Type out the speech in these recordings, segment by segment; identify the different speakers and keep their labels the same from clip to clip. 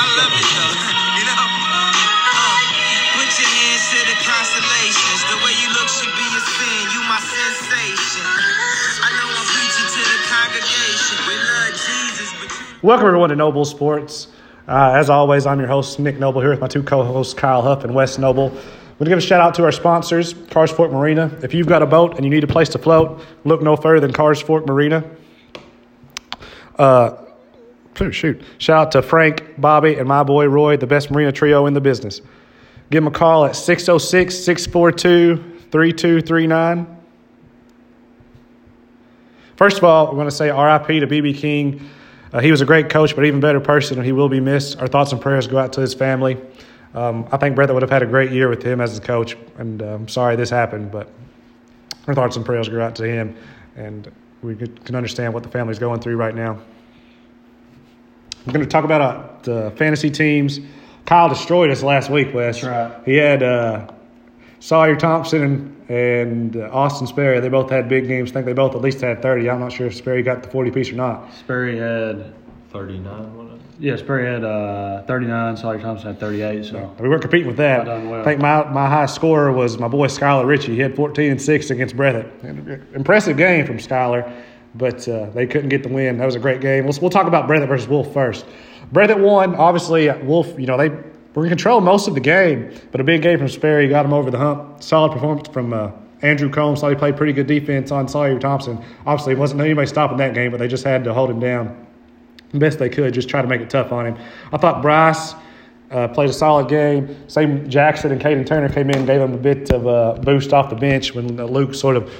Speaker 1: Love it though. you know? Uh, put your hands to the constellations. The way you look should be a sin. You my sensation.
Speaker 2: Welcome everyone to Noble Sports. Uh, as always, I'm your host Nick Noble here with my two co-hosts Kyle Huff and Wes Noble. We're going to give a shout out to our sponsors, Carr Fork Marina. If you've got a boat and you need a place to float, look no further than Carr Fork Marina. Uh, shoot, shoot. Shout out to Frank, Bobby, and my boy Roy, the best marina trio in the business. Give them a call at 606 642 3239. First of all, we're going to say RIP to BB King. Uh, he was a great coach, but even better person, and he will be missed. Our thoughts and prayers go out to his family. Um, I think Brett would have had a great year with him as a coach, and uh, I'm sorry this happened, but our thoughts and prayers go out to him, and we can understand what the family's going through right now. We're going to talk about uh, the fantasy teams. Kyle destroyed us last week, Wes.
Speaker 3: That's right.
Speaker 2: He had uh, Sawyer Thompson and, and uh, Austin Sperry. They both had big games. I think they both at least had 30. I'm not sure if Sperry got the 40 piece or not.
Speaker 3: Sperry had
Speaker 4: 39, what is it?
Speaker 3: yeah, Sperry had uh, 39. Sawyer Thompson had 38. So
Speaker 2: We weren't competing with that.
Speaker 3: Well well.
Speaker 2: I think my, my high scorer was my boy Skylar Ritchie. He had 14 and 6 against Breathitt. Impressive game from Skylar, but uh, they couldn't get the win. That was a great game. We'll, we'll talk about Breathitt versus Wolf first. Breathitt won. Obviously, Wolf, you know, they were in control most of the game, but a big game from Sperry got him over the hump. Solid performance from uh, Andrew Combs. Thought he played pretty good defense on Sawyer Thompson. Obviously, wasn't anybody stopping that game, but they just had to hold him down the best they could, just try to make it tough on him. I thought Bryce uh, played a solid game. Same Jackson and Caden Turner came in gave him a bit of a boost off the bench when uh, Luke sort of,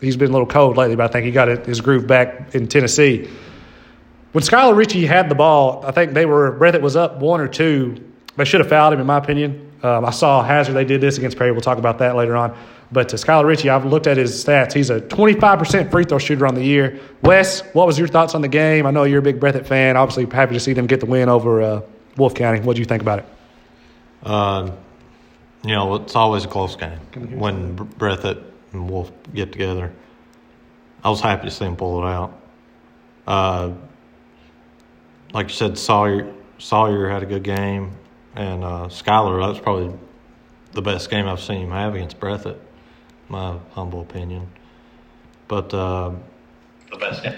Speaker 2: he's been a little cold lately, but I think he got his groove back in Tennessee. When Skylar Ritchie had the ball, I think they were, Breathitt was up one or two. They should have fouled him, in my opinion. Um, I saw Hazard, they did this against Perry. We'll talk about that later on. But uh, Skylar Ritchie, I've looked at his stats. He's a 25% free throw shooter on the year. Wes, what was your thoughts on the game? I know you're a big Breathitt fan. Obviously, happy to see them get the win over uh, Wolf County. What do you think about it?
Speaker 4: Uh, you know, it's always a close game when Br- Breathitt and Wolf get together. I was happy to see them pull it out. Uh, like you said, Sawyer Sawyer had a good game, and uh, Skylar that was probably the best game I've seen him have against Breathitt, my humble opinion. But uh, the best game.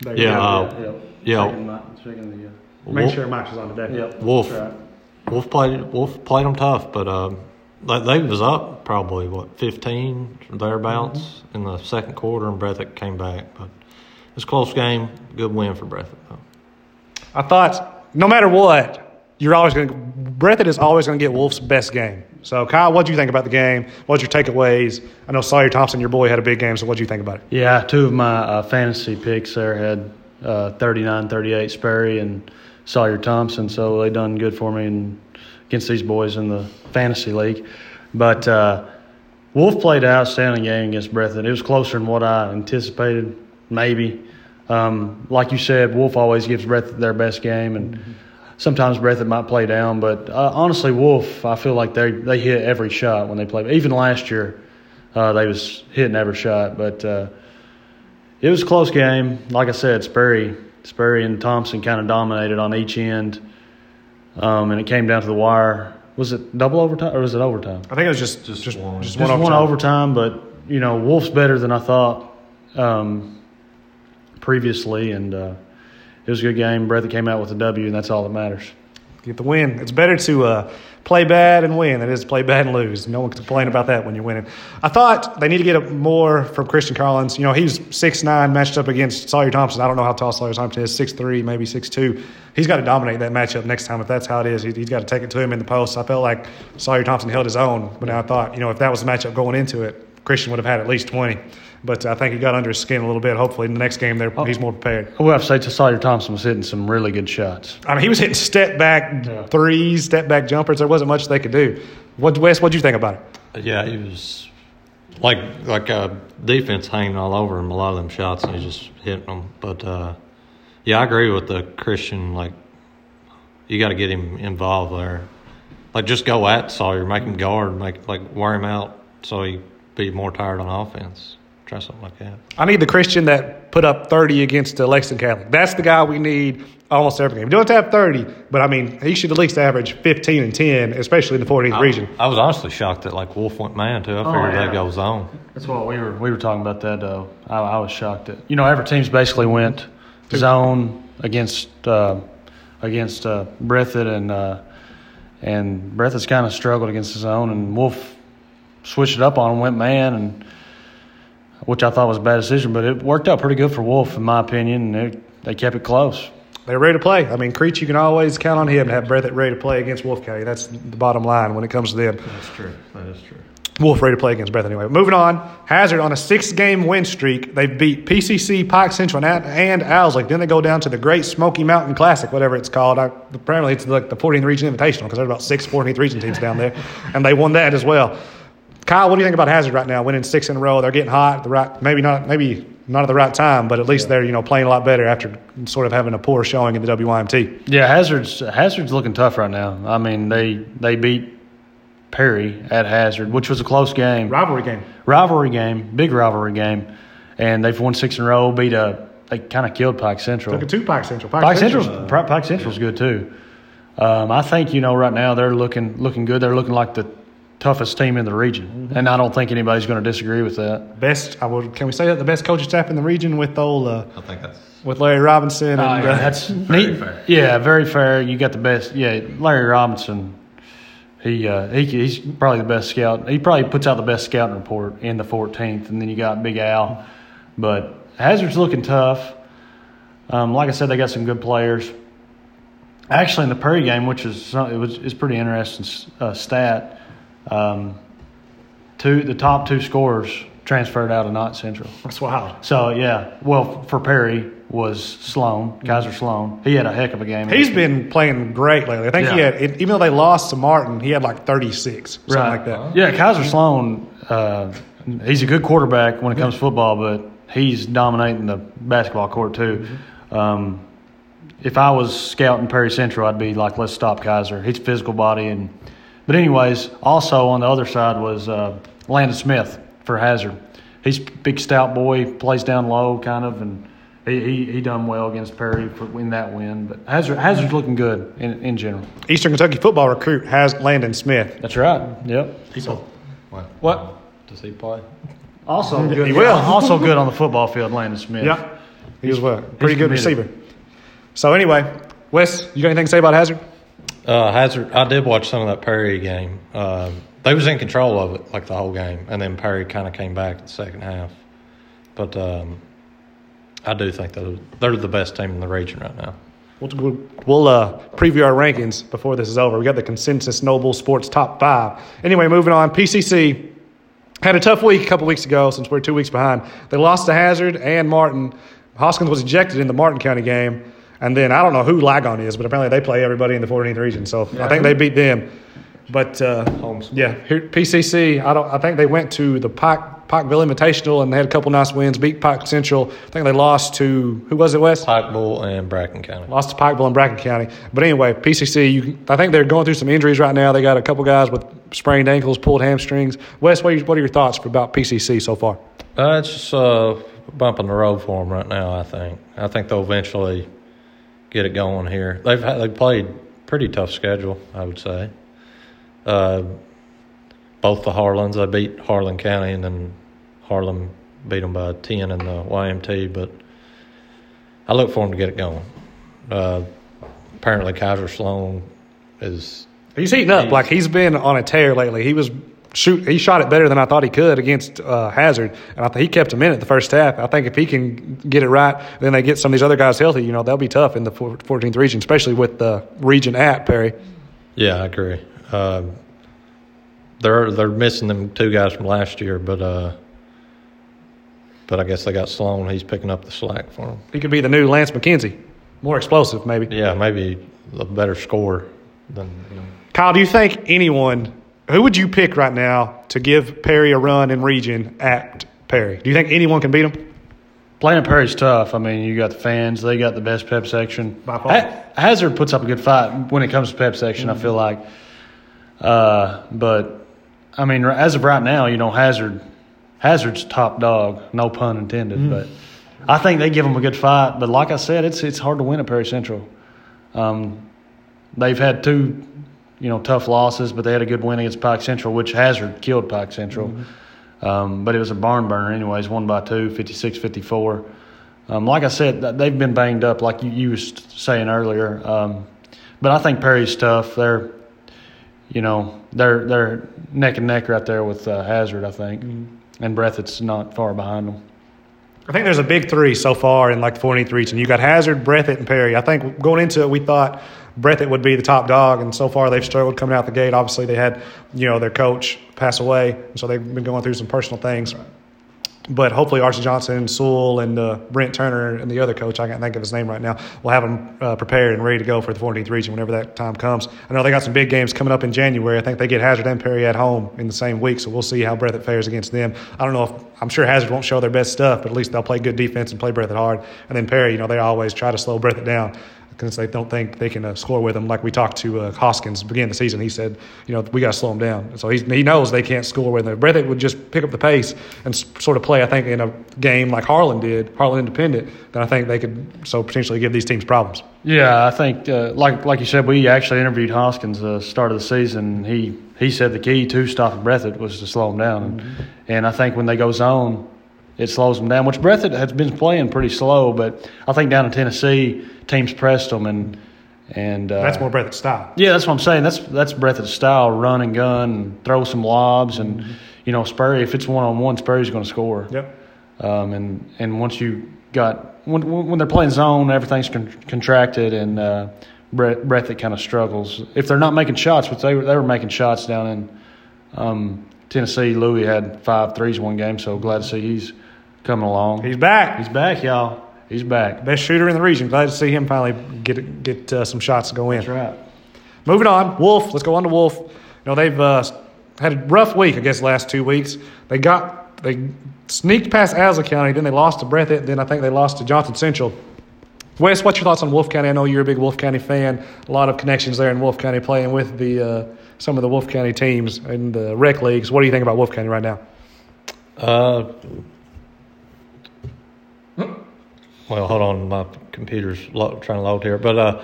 Speaker 2: There
Speaker 4: Yeah, uh,
Speaker 3: yeah,
Speaker 4: yeah.
Speaker 3: Speaking, of my- speaking the, uh,
Speaker 2: Make
Speaker 4: Wolf-
Speaker 2: sure Mike's is on today.
Speaker 3: yep,
Speaker 4: Wolf.
Speaker 3: right.
Speaker 4: Wolf played Wolf played them tough, but uh, they, they was up probably what fifteen or thereabouts in the second quarter, and Breathitt came back. But it was a close game, good win for Breathitt. Though.
Speaker 2: I thought no matter what, you're always going to, Breathitt is always going to get Wolf's best game. So, Kyle, what do you think about the game? What's your takeaways? I know Sawyer Thompson, your boy, had a big game, so what do you think about it?
Speaker 3: Yeah, two of my uh, fantasy picks there had uh, 39, 38 Sperry and Sawyer Thompson, so they done good for me in, against these boys in the fantasy league. But uh, Wolf played an outstanding game against Breathitt. It was closer than what I anticipated, maybe. Um, like you said, Wolf always gives Breathitt their best game, and sometimes Breathitt might play down. But uh, honestly, Wolf, I feel like they they hit every shot when they play. Even last year, uh, they was hitting every shot, but. Uh, it was a close game. Like I said, Sperry, Sperry and Thompson kind of dominated on each end, um, and it came down to the wire. Was it double overtime or was it overtime?
Speaker 2: I think it was just just just,
Speaker 4: one.
Speaker 2: just
Speaker 3: Just
Speaker 2: one
Speaker 3: one
Speaker 2: overtime.
Speaker 3: overtime, but you know Wolf's better than I thought um, previously, and uh, it was a good game. Breathitt came out with a W, and that's all that matters.
Speaker 2: Get the win. It's better to uh, play bad and win than it is to play bad and lose. No one can complain about that when you're winning. I thought they need to get more from Christian Collins. You know, he's six nine matched up against Sawyer Thompson. I don't know how tall Sawyer Thompson is, six three, maybe six two. He's got to dominate that matchup next time if that's how it is. He, he's got to take it to him in the post. I felt like Sawyer Thompson held his own, but now I thought, you know, if that was the matchup going into it, Christian would have had at least 20. But I think he got under his skin a little bit. Hopefully, in the next game, there he's more prepared.
Speaker 3: I will have to say, to Sawyer Thompson was hitting some really good shots.
Speaker 2: I mean, he was hitting step back
Speaker 3: Yeah.
Speaker 2: threes, step back jumpers. There wasn't much they could do. What Wes? What would you think about it?
Speaker 4: Yeah, he was like like uh, defense hanging all over him. A lot of them shots, and he's just hitting them. But uh, yeah, I agree with the Christian. Like you got to get him involved there. Like just go at Sawyer, make him guard, make like wear him out, so he be more tired on offense. Try something like that.
Speaker 2: I need the Christian that put up 30 against the Lexington Catholic. That's the guy we need almost every game. You don't have to have 30, but I mean, he should at least average 15 and 10, especially in the 14th region.
Speaker 4: I was honestly shocked that like Wolf went man too. I figured
Speaker 3: yeah.
Speaker 4: they'd go zone.
Speaker 3: That's what we were we were talking about that though. I, I was shocked that you know every team's basically went zone against uh, against uh, Breathitt and uh, and Breathitt's kind of struggled against his own, and Wolf switched it up on him, went man and which I thought was a bad decision, but it worked out pretty good for Wolf in my opinion. And they, they kept it close.
Speaker 2: They're ready to play. I mean, Creech, you can always count on him to have Breathitt ready to play against Wolf County. That's the bottom line when it comes to them.
Speaker 4: That's true. That is true.
Speaker 2: Wolf ready to play against Breath anyway. Moving on, Hazard on a six-game win streak. They beat PCC, Pike Central, and, and Owsley. Then they go down to the Great Smoky Mountain Classic, whatever it's called. I, apparently, it's like the 14th Region Invitational because there's about six 14th Region teams down there, and they won that as well. Kyle, what do you think about Hazard right now? Winning six in a row, they're getting hot. At the right, maybe not, maybe not at the right time, but at least they're you know playing a lot better after sort of having a poor showing in the WYMT.
Speaker 3: Yeah, Hazard's Hazard's looking tough right now. I mean, they they beat Perry at Hazard, which was a close game.
Speaker 2: Rivalry game.
Speaker 3: rivalry game, big rivalry game, and they've won six in a row. Beat a they kind of killed Pike Central.
Speaker 2: Took it to Pike Central. Pike,
Speaker 3: Pike
Speaker 2: Central.
Speaker 3: Central's Pike Pike Central's good too. Um, I think you know right now they're looking looking good. They're looking like the toughest team in the region, and I don't think anybody's going to disagree with that.
Speaker 2: best. I would. Can we say that the best coaching staff in the region with old uh,
Speaker 4: I think that's
Speaker 2: with Larry Robinson and
Speaker 3: Uh,
Speaker 2: uh,
Speaker 3: that's
Speaker 4: Very
Speaker 3: neat.
Speaker 4: fair.
Speaker 3: Yeah, very fair. You got the best. Yeah, Larry Robinson. He, uh, he he's probably the best scout. He probably puts out the best scouting report in the 14th, and then you got Big Al. But Hazard's looking tough. Um, like I said, they got some good players. Actually, in the Perry game, which is it was is pretty interesting uh, stat. Um, two the top two scorers transferred out of Knott Central.
Speaker 2: that's wild.
Speaker 3: So yeah, well for Perry was Sloan, Kaiser Sloan. He had a heck of a game.
Speaker 2: He's been playing great lately. I think he
Speaker 3: Yeah.
Speaker 2: had, even though they lost to Martin, he had like 36, something
Speaker 3: right.
Speaker 2: like that.
Speaker 3: Yeah, Kaiser Sloan. Uh, he's a good quarterback when it comes to football, but he's dominating the basketball court too. Um, if I was scouting Perry Central, I'd be like, let's stop Kaiser. He's a physical body, and but anyways, also on the other side was uh, Landon Smith for Hazard. He's a big stout boy, plays down low kind of, and he, he, he done well against Perry for in that win. But Hazard Hazard's looking good in, in general.
Speaker 2: Eastern Kentucky football recruit has Landon Smith.
Speaker 3: That's right. Yep.
Speaker 4: He's what?
Speaker 2: What?
Speaker 4: Does he play?
Speaker 3: Also good.
Speaker 2: He will.
Speaker 3: Also good on the football field, Landon Smith.
Speaker 2: Yeah, he was a pretty good
Speaker 3: committed.
Speaker 2: receiver. So anyway, Wes, you got anything to say about Hazard?
Speaker 4: Uh, Hazard, I did watch some of that Perry game. Um, they was in control of it like the whole game, and then Perry kind of came back in the second half. But um, I do think that they're the best team in the region right now.
Speaker 2: We'll, we'll, we'll uh, preview our rankings before this is over. We got the consensus Noble Sports top five. Anyway, moving on. PCC had a tough week a couple weeks ago since we're two weeks behind. They lost to Hazard and Martin. Hoskins was ejected in the Martin County game. And then I don't know who Lagon is, but apparently they play everybody in the 14th region. So I think they beat them. But uh, yeah, here, PCC. I don't. I think they went to the Pike Pikeville Invitational and they had a couple nice wins. Beat Pike Central. I think they lost to who was it? West.
Speaker 4: Pikeville and Bracken County.
Speaker 2: Lost to Pikeville and Bracken County. But anyway, PCC, you, I think they're going through some injuries right now. They got a couple guys with sprained ankles, pulled hamstrings. Wes, what are, your, what are your thoughts about PCC so far?
Speaker 4: Uh, it's just uh, a bump in the road for them right now. I think. I think they'll eventually get it going here. They've they've played pretty tough schedule. I would say. Uh, both the Harlans, they beat Harlan County, and then Harlan beat them by ten in the YMT. But I look for them to get it going. Uh, apparently, Kaiser Sloan is
Speaker 2: He's heating up. Like he's been on a tear lately. He was shoot. He shot it better than I thought he could against uh, Hazard, and I think he kept him in it the first half. I think if he can get it right, then they get some of these other guys healthy. You know, they'll be tough in the 14th region, especially with the region at Perry.
Speaker 4: Yeah, I agree. Uh, they're they're missing them two guys from last year, but uh, but I guess they got Sloan. He's picking up the slack for them.
Speaker 2: He could be the new Lance McKenzie, more explosive maybe.
Speaker 4: Yeah, maybe a better scorer than you know.
Speaker 2: Kyle, do you think anyone who would you pick right now to give Perry a run in region at Perry? Do you think anyone can beat him?
Speaker 3: Playing Perry's tough. I mean, you got the fans; they got the best pep section.
Speaker 2: By far.
Speaker 3: Ha- Hazard puts up a good fight when it comes to pep section. I feel like, uh, but I mean, as of right now, you know, Hazard Hazard's top dog, no pun intended. But I think they give them a good fight. But like I said, it's it's hard to win at Perry Central. Um, they've had two, you know, tough losses, but they had a good win against Pike Central, which Hazard killed Pike Central. Um, but it was a barn burner, anyways, one by two, 56 54. Um, like I said, they've been banged up, like you, you was saying earlier. Um, but I think Perry's tough. They're, you know, they're they're neck and neck right there with uh, Hazard, I think, and Breathitt's not far behind them.
Speaker 2: I think there's a big three so far in like the 4 region. You got Hazard, Breathitt, and Perry. I think going into it, we thought Breathitt would be the top dog, and so far they've struggled coming out the gate. Obviously, they had you know their coach pass away, so they've been going through some personal things. But hopefully, Archie Johnson, Sewell, and uh, Brent Turner, and the other coach, I can't think of his name right now, will have them uh, prepared and ready to go for the 14th region whenever that time comes. I know they got some big games coming up in January. I think they get Hazard and Perry at home in the same week, so we'll see how Breathitt fares against them. I don't know if I'm sure Hazard won't show their best stuff, but at least they'll play good defense and play Breathitt hard. And then Perry, you know, they always try to slow Breathitt down because they don't think they can uh, score with them. Like we talked to uh, Hoskins beginning of the season, he said, you know, we got to slow them down. So he's, he knows they can't score with them. If Breathitt would just pick up the pace and sort of play, I think, in a game like Harlan did, Harlan Independent, then I think they could so potentially give these teams problems.
Speaker 3: Yeah, I think uh, like like you said, we actually interviewed Hoskins the start of the season. He he said the key to stopping Breathitt was to slow them down, and, and I think when they go zone, it slows them down. Which Breathitt has been playing pretty slow, but I think down in Tennessee, teams pressed them and and uh,
Speaker 2: That's more Breathitt style.
Speaker 3: yeah, that's what I'm saying. That's that's Breathitt's style: run and gun, and throw some lobs, and you know, Sperry. If it's one on one, Sperry's going to score.
Speaker 2: Yep.
Speaker 3: Um, and and once you got when when they're playing zone, everything's con- contracted, and uh, Brett Breathitt kind of struggles if they're not making shots. But they were they were making shots down in um, Tennessee. Louis had five threes one game, so glad to see he's coming along.
Speaker 2: He's back.
Speaker 3: He's back, y'all. He's back.
Speaker 2: Best shooter in the region. Glad to see him finally get get uh, some shots to go in.
Speaker 3: That's right.
Speaker 2: Moving on, Wolf. Let's go on to Wolf. You know they've uh, had a rough week, I guess, the last two weeks. They got they sneaked past Azle County, then they lost to Breathitt, then I think they lost to Johnson Central. Wes, what's your thoughts on Wolf County? I know you're a big Wolf County fan. A lot of connections there in Wolf County, playing with the uh, some of the Wolf County teams in the rec leagues. What do you think about Wolf County right now?
Speaker 4: Uh, well, hold on, my computer's lo- trying to load here. But uh,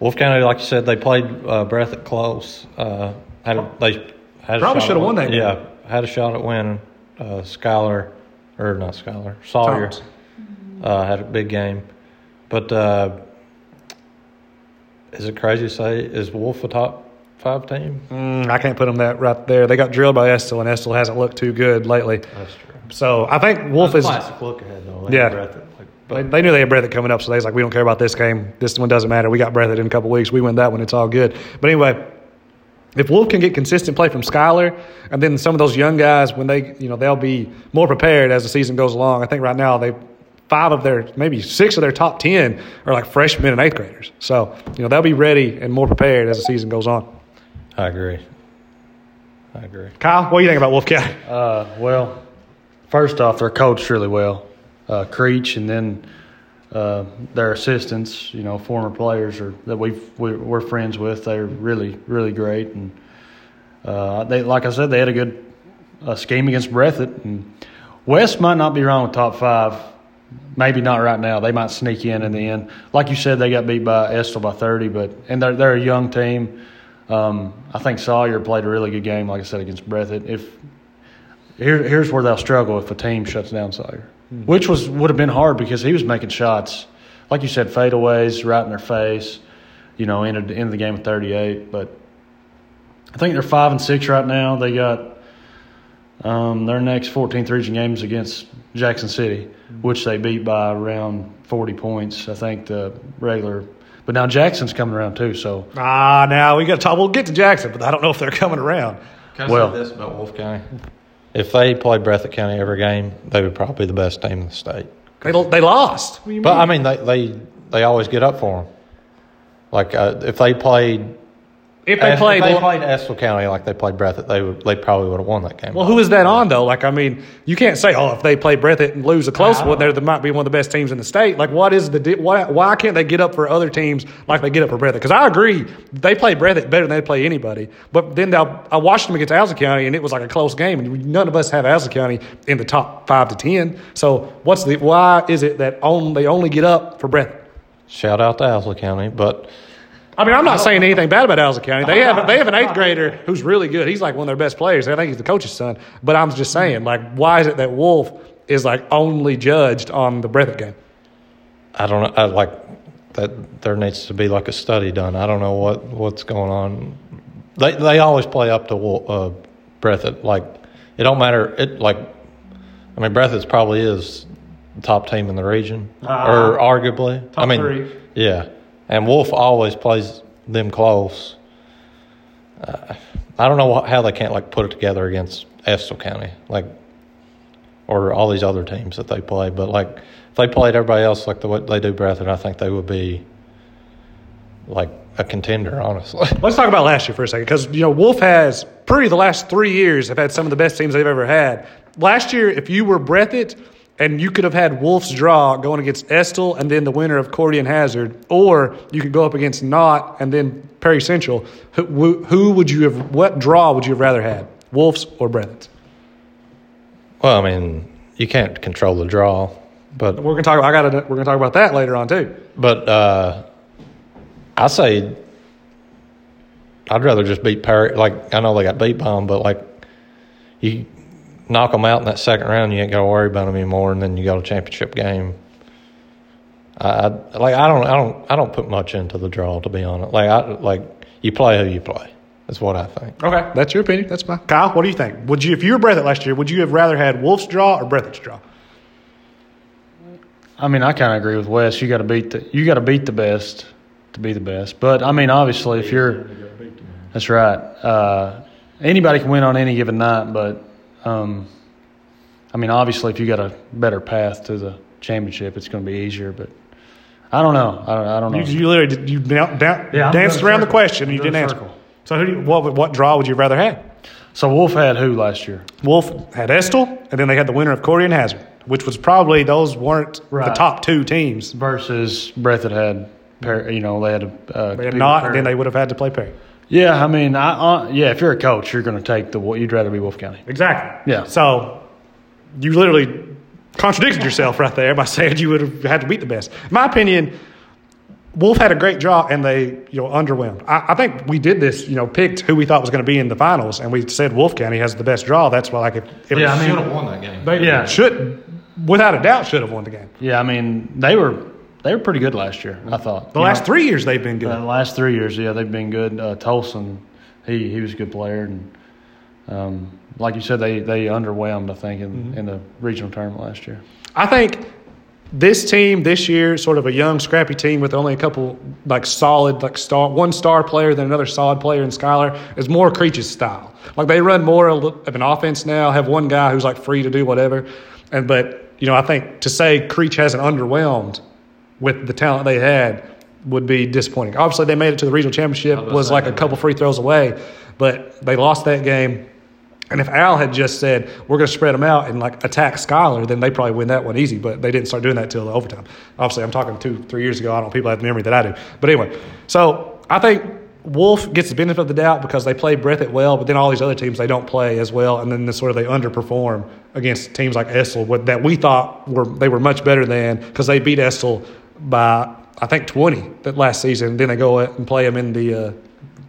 Speaker 4: Wolf County, like you said, they played uh, Breathitt close. Uh, had a, they had a
Speaker 2: Probably should've won
Speaker 4: win-
Speaker 2: that game.
Speaker 4: Yeah, had a shot at winning. Uh, Skylar, or not Skylar, Sawyer uh, had a big game. But uh, is it crazy to say is Wolf a top five team?
Speaker 2: Mm, I can't put them that right there. They got drilled by Estill, and Estill hasn't looked too good lately.
Speaker 4: That's true.
Speaker 2: So I think Wolf is.
Speaker 4: classic look ahead though.
Speaker 2: Yeah.
Speaker 4: Breathitt, like,
Speaker 2: They, they knew they had Breathitt coming up, so they was like, we don't care about this game. This one doesn't matter. We got Breathitt in a couple weeks. We win that one. It's all good. But anyway, if Wolf can get consistent play from Skylar, and then some of those young guys, when they, you know, they'll be more prepared as the season goes along. I think right now they five of their maybe six of their top ten are like freshmen and eighth graders. So you know they'll be ready and more prepared as the season goes on.
Speaker 4: I agree. I agree.
Speaker 2: Kyle, what do you think about Wolf County?
Speaker 3: Uh, well, first off, they're coached really well. Uh, Creech and then uh, their assistants, you know, former players are, that we've, we're, friends with. They're really, really great. And uh, they, like I said, they had a good uh, scheme against Breathitt. And Wes might not be wrong with top five. Maybe not right now. They might sneak in in the end. Like you said, they got beat by Estill by 30, but and they're they're a young team. Um, I think Sawyer played a really good game, like I said, against Breathitt. If here, here's where they'll struggle if a team shuts down Sawyer, which was would have been hard because he was making shots, like you said, fadeaways right in their face. You know, ended into the game with 38. But I think they're five and six right now. They got um, their next 14th region games against Jackson City, which they beat by around 40 points. I think the regular. But now Jackson's coming around too, so
Speaker 2: Ah, now we got to talk. We'll get to Jackson, but I don't know if they're coming around.
Speaker 4: Can I
Speaker 3: Well-
Speaker 4: say this about Wolf County? If they played Breathitt County every game, they would probably be the best team in the state.
Speaker 2: They, they lost.
Speaker 4: But I mean, they they, they always get up for them. Like uh, if they played
Speaker 2: If they
Speaker 4: If
Speaker 2: played,
Speaker 4: they
Speaker 2: well-
Speaker 4: played Estill County like they played Breathitt, they would they probably would have won that game.
Speaker 2: Well, who is that on though? Like, I mean, you can't say, oh, if they play Breathitt and lose a close one, they're might be one of the best teams in the state. Like, what is the why? Why can't they get up for other teams like they get up for Breathitt? Because I agree, they play Breathitt better than they play anybody. But then I watched them against Alza County, and it was like a close game, and none of us have Alza County in the top five to ten. So, what's the why is it that on, they only get up for Breathitt?
Speaker 4: Shout out to Estill County, but
Speaker 2: I mean, I'm not saying anything bad about Alza County. They have they have an eighth grader who's really good. He's like one of their best players. I think he's the coach's son. But I'm just saying, like, why is it that Wolf is like only judged on the Breathitt game?
Speaker 4: I don't know. I like that. There needs to be like a study done. I don't know what what's going on. They they always play up to Wol- uh, Breathitt. Like it don't matter. It like I mean Breathitt probably is top team in the region, or arguably. I mean,
Speaker 2: three.
Speaker 4: yeah. And Wolf always plays them close. Uh, I don't know wh- how they can't like put it together against Estill County, like or all these other teams that they play. But like if they played everybody else like the way they do Breathitt, I think they would be like a contender, honestly.
Speaker 2: Let's talk about last year for a second, because you know Wolf has pretty the last three years have had some of the best teams they've ever had. Last year, if you were Breathitt and you could have had Wolf's draw going against Estill and then the winner of Cordy and Hazard, or you could go up against Knott and then Perry Central. Who, who would you have? What draw would you have rather had, Wolf's or Breathitt's?
Speaker 4: well, I mean, you can't control the draw, but
Speaker 2: We're gonna talk. I got. We're gonna talk about that later on too.
Speaker 4: but uh, I say I'd rather just beat Perry. Like I know they got beat by them, but like you knock them out in that second round, you ain't got to worry about them anymore, and then you got a championship game. I, I like I don't I don't I don't put much into the draw to be honest. Like I like you play who you play. That's what I think.
Speaker 2: Okay, that's your opinion. That's fine. Kyle, what do you think? Would you, if you were Breathitt last year, would you have rather had Wolf's draw or Breathitt's draw?
Speaker 3: I mean, I kind of agree with Wes. You got to beat the you got to beat the best to be the best. But I mean, obviously, if you're that's right. Uh, anybody can win on any given night, but um, I mean, obviously, if you got a better path to the championship, it's going to be easier. But I don't know. I don't, I don't know.
Speaker 2: You, you literally you down, down,
Speaker 3: Yeah,
Speaker 2: danced
Speaker 3: doing a
Speaker 2: around the question. and You
Speaker 3: I'm doing
Speaker 2: didn't
Speaker 3: a
Speaker 2: answer. So, who do you, what what draw would you rather have?
Speaker 3: so Wolf had who last year?
Speaker 2: Wolf had Estill, and then they had the winner of Corey and Hazard, which was probably those weren't the top two teams.
Speaker 3: Versus Breathitt had, Per- you know, they had a. Uh,
Speaker 2: They had
Speaker 3: Knott,
Speaker 2: and then they would have had to play Perry.
Speaker 3: Yeah, I mean, I uh, yeah. If you're a coach, you're going to take the. You'd rather be Wolf County.
Speaker 2: Exactly.
Speaker 3: Yeah.
Speaker 2: So you literally contradicted yourself right there by saying you would have had to beat the best. In my opinion, Wolf had a great draw and they, you know, underwhelmed. I, I think we did this, you know, picked who we thought was going to be in the finals, and we said Wolf County has the best draw. That's why, like, if, if
Speaker 3: Yeah, I mean-
Speaker 4: Should have won that game.
Speaker 2: they
Speaker 3: Yeah.
Speaker 2: should, without a doubt, should have won the game.
Speaker 3: Yeah, I mean, they were they were pretty good last year. I thought
Speaker 2: The
Speaker 3: You
Speaker 2: last
Speaker 3: know,
Speaker 2: three years they've been good.
Speaker 3: the last three years, yeah, they've been good. Uh, Tolson, he he was a good player, and um, like you said, they they underwhelmed. I think in
Speaker 2: Mm-hmm.
Speaker 3: in the regional tournament last year.
Speaker 2: I think this team this year, sort of a young, scrappy team with only a couple like solid, like star, one star player than another solid player in Skylar, is more Creech's style. Like they run more of an offense now. Have one guy who's like free to do whatever, and but you know I think to say Creech hasn't underwhelmed with the talent they had would be disappointing. Obviously, they made it to the regional championship, was like a couple free throws away, but they lost that game. And if Al had just said, we're going to spread them out and like attack Skylar, then they probably win that one easy. But they didn't start doing that till the overtime. Obviously, I'm talking two, three years ago. I don't know people have the memory that I do. But anyway, so I think Wolf gets the benefit of the doubt because they play Breathitt well, but then all these other teams, they don't play as well. And then the, sort of they underperform against teams like what- that we thought were they were much better than because they beat Estill by, I think, 20 that last season. Then they go and play them in the uh,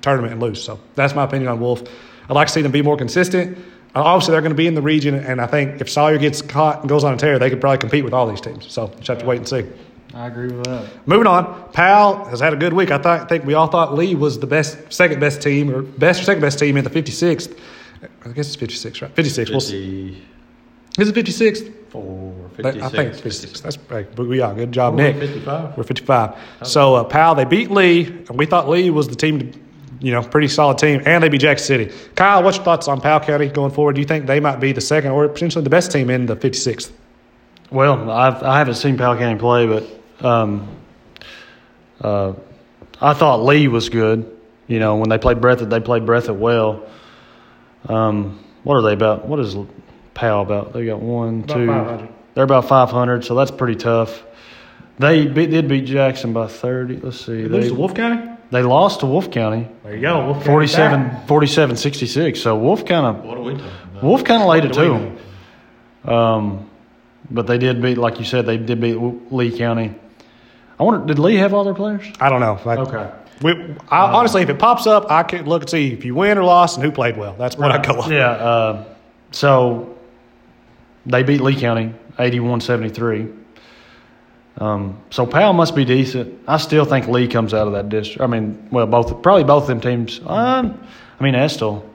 Speaker 2: tournament and lose. So that's my opinion on Wolf. I'd like to see them be more consistent. Uh, Obviously, they're going to be in the region, and I think if Sawyer gets caught and goes on a tear, they could probably compete with all these teams. So just have to wait and see.
Speaker 3: I agree with that.
Speaker 2: Moving on, Powell has had a good week. I thought, think we all thought Lee was the best, second best team, or best or second best team in the 56th. I guess it's 56, right? 56. We'll see. Is it 56th?
Speaker 4: 54,
Speaker 2: I think it's 56. That's right. But we are. Good job,
Speaker 4: We're
Speaker 2: Nick.
Speaker 4: 55.
Speaker 2: We're 55. So, uh, Powell, they beat Lee, and we thought Lee was the team, to, you know, pretty solid team, and they beat Jackson City. Kyle, what's your thoughts on Powell County going forward? Do you think they might be the second or potentially the best team in the 56th?
Speaker 3: Well, I've, I haven't seen Powell County play, but um, uh, I thought Lee was good. You know, when they played Breathitt, they played Breathitt well. Um, what are they about? What is Powell about? They got one,
Speaker 2: About
Speaker 3: two.
Speaker 2: 500.
Speaker 3: They're about 500, so that's pretty tough. They beat, did beat Jackson by 30. Let's see.
Speaker 2: They lose to Wolf County.
Speaker 3: they lost to Wolf County
Speaker 2: There you go. Wolf
Speaker 3: 47, 47 66. So Wolf kind of
Speaker 4: What are we talking about?
Speaker 3: Wolf kind of laid it
Speaker 2: do
Speaker 3: to them. Um, but they did beat, like you said, they did beat Lee County. I wonder, did Lee have all their players?
Speaker 2: I don't know. Like,
Speaker 3: Okay.
Speaker 2: We, I, honestly, if it pops up, I can look and see if you win or lost and who played well. That's what I go off.
Speaker 3: Yeah. Uh, so they beat Lee County 81 73. Um, so Powell must be decent. I still think Lee comes out of that district. I mean, well, both probably both of them teams. Um, I mean, Estill.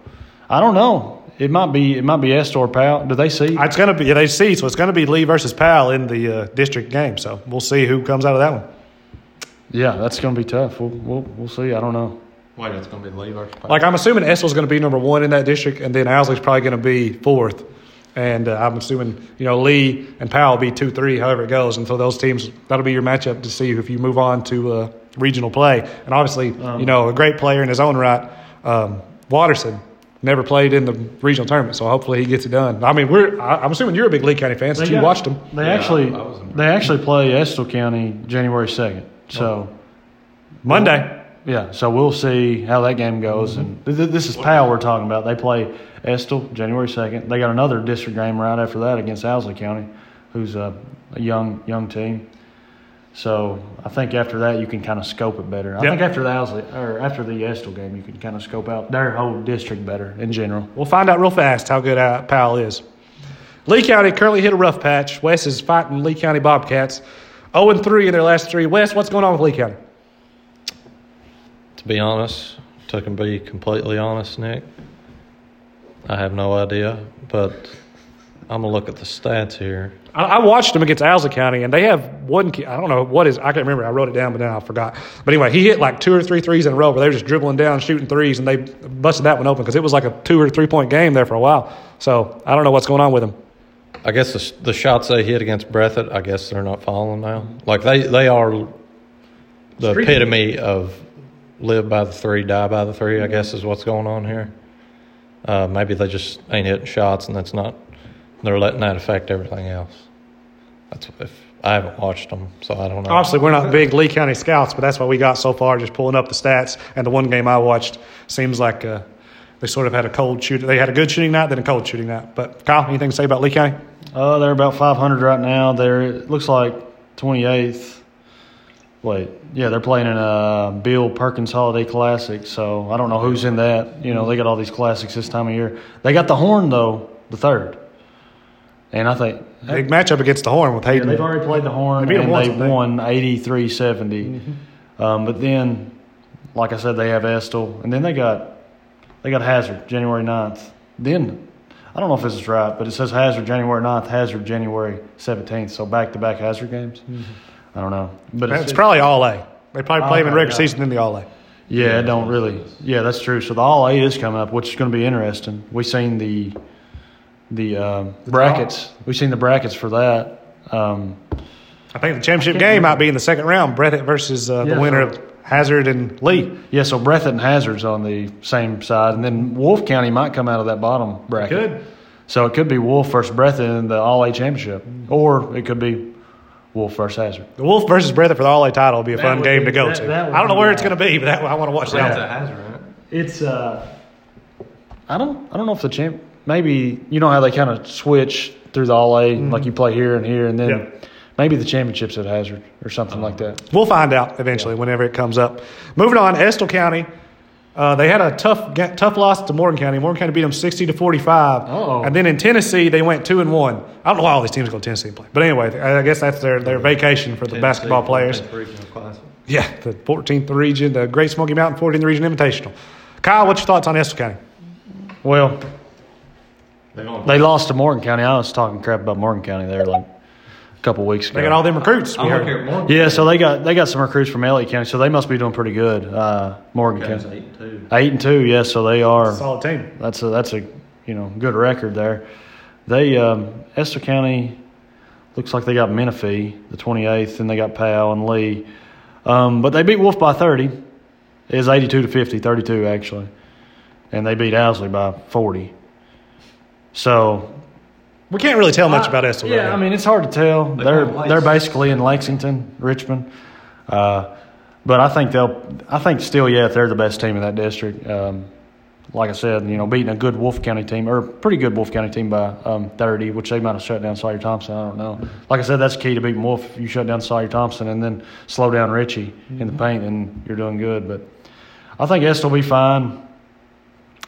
Speaker 3: I don't know. It might be it might be Estill or Powell. Do they see?
Speaker 2: It's going to be, yeah, they see, so it's going to be Lee versus Powell in the uh, district game. So we'll see who comes out of that one.
Speaker 3: yeah, that's going to be tough. We'll, we'll we'll see. I don't know.
Speaker 4: Wait, it's going to be Lee versus Powell.
Speaker 2: Like, I'm assuming Estill's going to be number one in that district, and then Owsley's probably going to be fourth. And uh, I'm assuming, you know, Lee and Powell will be two, three, however it goes. And so those teams, that'll be your matchup to see if you move on to uh, regional play. And obviously, you know, a great player in his own right, um, Watterson, never played in the regional tournament. So hopefully he gets it done. I mean, we're, I, I'm assuming you're a big Lee County fan since you
Speaker 3: got-
Speaker 2: watched them.
Speaker 3: They
Speaker 4: Yeah,
Speaker 3: actually
Speaker 4: I was impressed.
Speaker 3: they actually play Estill County January second. So
Speaker 2: Monday.
Speaker 3: Yeah, so we'll see how that game goes. And th- th- this is Powell we're talking about. They play Estill January second. They got another district game right after that against Owsley County, who's a, a young young team. So I think after that you can kind of scope it better. I
Speaker 2: Yep.
Speaker 3: think after the Owsley or after the Estill game you can kind of scope out their whole district better in general.
Speaker 2: We'll find out real fast how good uh, Powell is. Lee County currently hit a rough patch. Wes is fighting Lee County Bobcats. 0 and 3 in their last three. Wes, what's going on with Lee County?
Speaker 4: To be honest, to can be completely honest, Nick, I have no idea. But I'm gonna look at the stats here.
Speaker 2: I, I watched them against Alza County, and they have one. I don't know what is. I can't remember. I wrote it down, but now I forgot. But anyway, he hit like two or three threes in a row where they were just dribbling down, shooting threes, and they busted that one open because it was like a two or three point game there for a while. So I don't know what's going on with them.
Speaker 4: I guess the, the shots they hit against Breathitt, I guess they're not falling now. Like they, they are the
Speaker 2: Streaky.
Speaker 4: epitome of live by the three, die by the three. I guess is what's going on here. Uh, maybe they just ain't hitting shots, and that's not. They're letting that affect everything else. That's if I haven't watched them, so I don't know.
Speaker 2: Obviously, we're not big Lee County scouts, but that's what we got so far. Just pulling up the stats, and the one game I watched seems like uh, they sort of had a cold shoot. They had a good shooting night, then a cold shooting night. But Kyle, anything to say about Lee County?
Speaker 3: Uh, they're about 500 right now. They're it looks like 28th. Wait, yeah, they're playing in a Bill Perkins Holiday Classic. So I don't know who's in that. You know, they got all these classics this time of year. They got the Horn though, the third, and I think
Speaker 2: Big matchup against the Horn with
Speaker 3: yeah,
Speaker 2: Hayden.
Speaker 3: they've already played the Horn
Speaker 2: They
Speaker 3: and
Speaker 2: once,
Speaker 3: they won 83-70. Um, but then, like I said, they have Estill, and then they got they got Hazard January 9th. Then I don't know if this is right, but it says Hazard January 9th, Hazard January 17th. So back to back Hazard games. I don't know, but
Speaker 2: it's probably all A. They probably play them in regular
Speaker 3: yeah.
Speaker 2: season in the all A.
Speaker 3: yeah, it don't really. Yeah, that's true. So the All A is coming up, which is going to be interesting. We've seen the the um, brackets. We've seen the brackets for that. Um,
Speaker 2: I think the championship game might be in the second round. Breathitt versus uh, the winner
Speaker 3: so-
Speaker 2: of Hazard and Lee.
Speaker 3: yeah, so Breathitt and Hazard's on the same side, and then Wolf County might come out of that bottom bracket.
Speaker 2: Good.
Speaker 3: So it could be Wolf versus Breathitt in the All A championship, or it could be Wolf versus Hazard.
Speaker 2: The Wolf versus Breathitt for the all A title will be a fun game
Speaker 3: be-
Speaker 2: to go
Speaker 3: that-
Speaker 2: to.
Speaker 3: that would
Speaker 2: I don't know
Speaker 3: be
Speaker 2: where it's going to be, but that, I want to watch that.
Speaker 4: hazard, right?
Speaker 3: It's uh, I don't I don't know if the champ maybe you know how they kind of switch through the All A like you play here and here and then
Speaker 2: Yeah.
Speaker 3: maybe the championships at Hazard or something like that.
Speaker 2: We'll find out eventually whenever it comes up. Moving on, Estill County. Uh, they had a tough ga- tough loss to Morgan County. Morgan County beat them sixty to forty five.
Speaker 3: Uh-oh.
Speaker 2: And then in Tennessee, they went two and one. I don't know why all these teams go to Tennessee and play, but anyway, I guess that's their, their vacation for the basketball players. Yeah, the 14th region, the Great Smoky Mountain 14th Region Invitational. Kyle, what's your thoughts on Estill County?
Speaker 3: Well, they lost to Morgan County. I was talking crap about Morgan County there like a couple weeks ago.
Speaker 2: They got all them recruits. we heard.
Speaker 3: yeah, so they got they got some recruits from Elliott County, so they must be doing pretty good. Uh, Morgan County,
Speaker 4: eight and two.
Speaker 3: eight and two, yes, so they are.
Speaker 2: Solid team.
Speaker 3: That's a that's a you know good record there. They um, Estill County looks like they got Menifee the 28th, and they got Powell and Lee, um, but they beat Wolf by 30. It was 82 to 50, 32 actually. And they beat Owsley by 40. So
Speaker 2: We can't really tell much about Estill.
Speaker 3: yeah, I mean it's hard to tell.
Speaker 4: They
Speaker 3: They're
Speaker 4: play
Speaker 3: they're basically in Lexington, Richmond, uh, but I think they'll. I think still, yeah, they're the best team in that district. Um, like I said, you know, beating a good Wolf County team or a pretty good Wolf County team by um, 30, which they might have shut down Sawyer Thompson. I don't know. Like I said, that's key to beating Wolf. You shut down Sawyer Thompson and then slow down Ritchie in the paint, and you're doing good. But I think Est will be fine.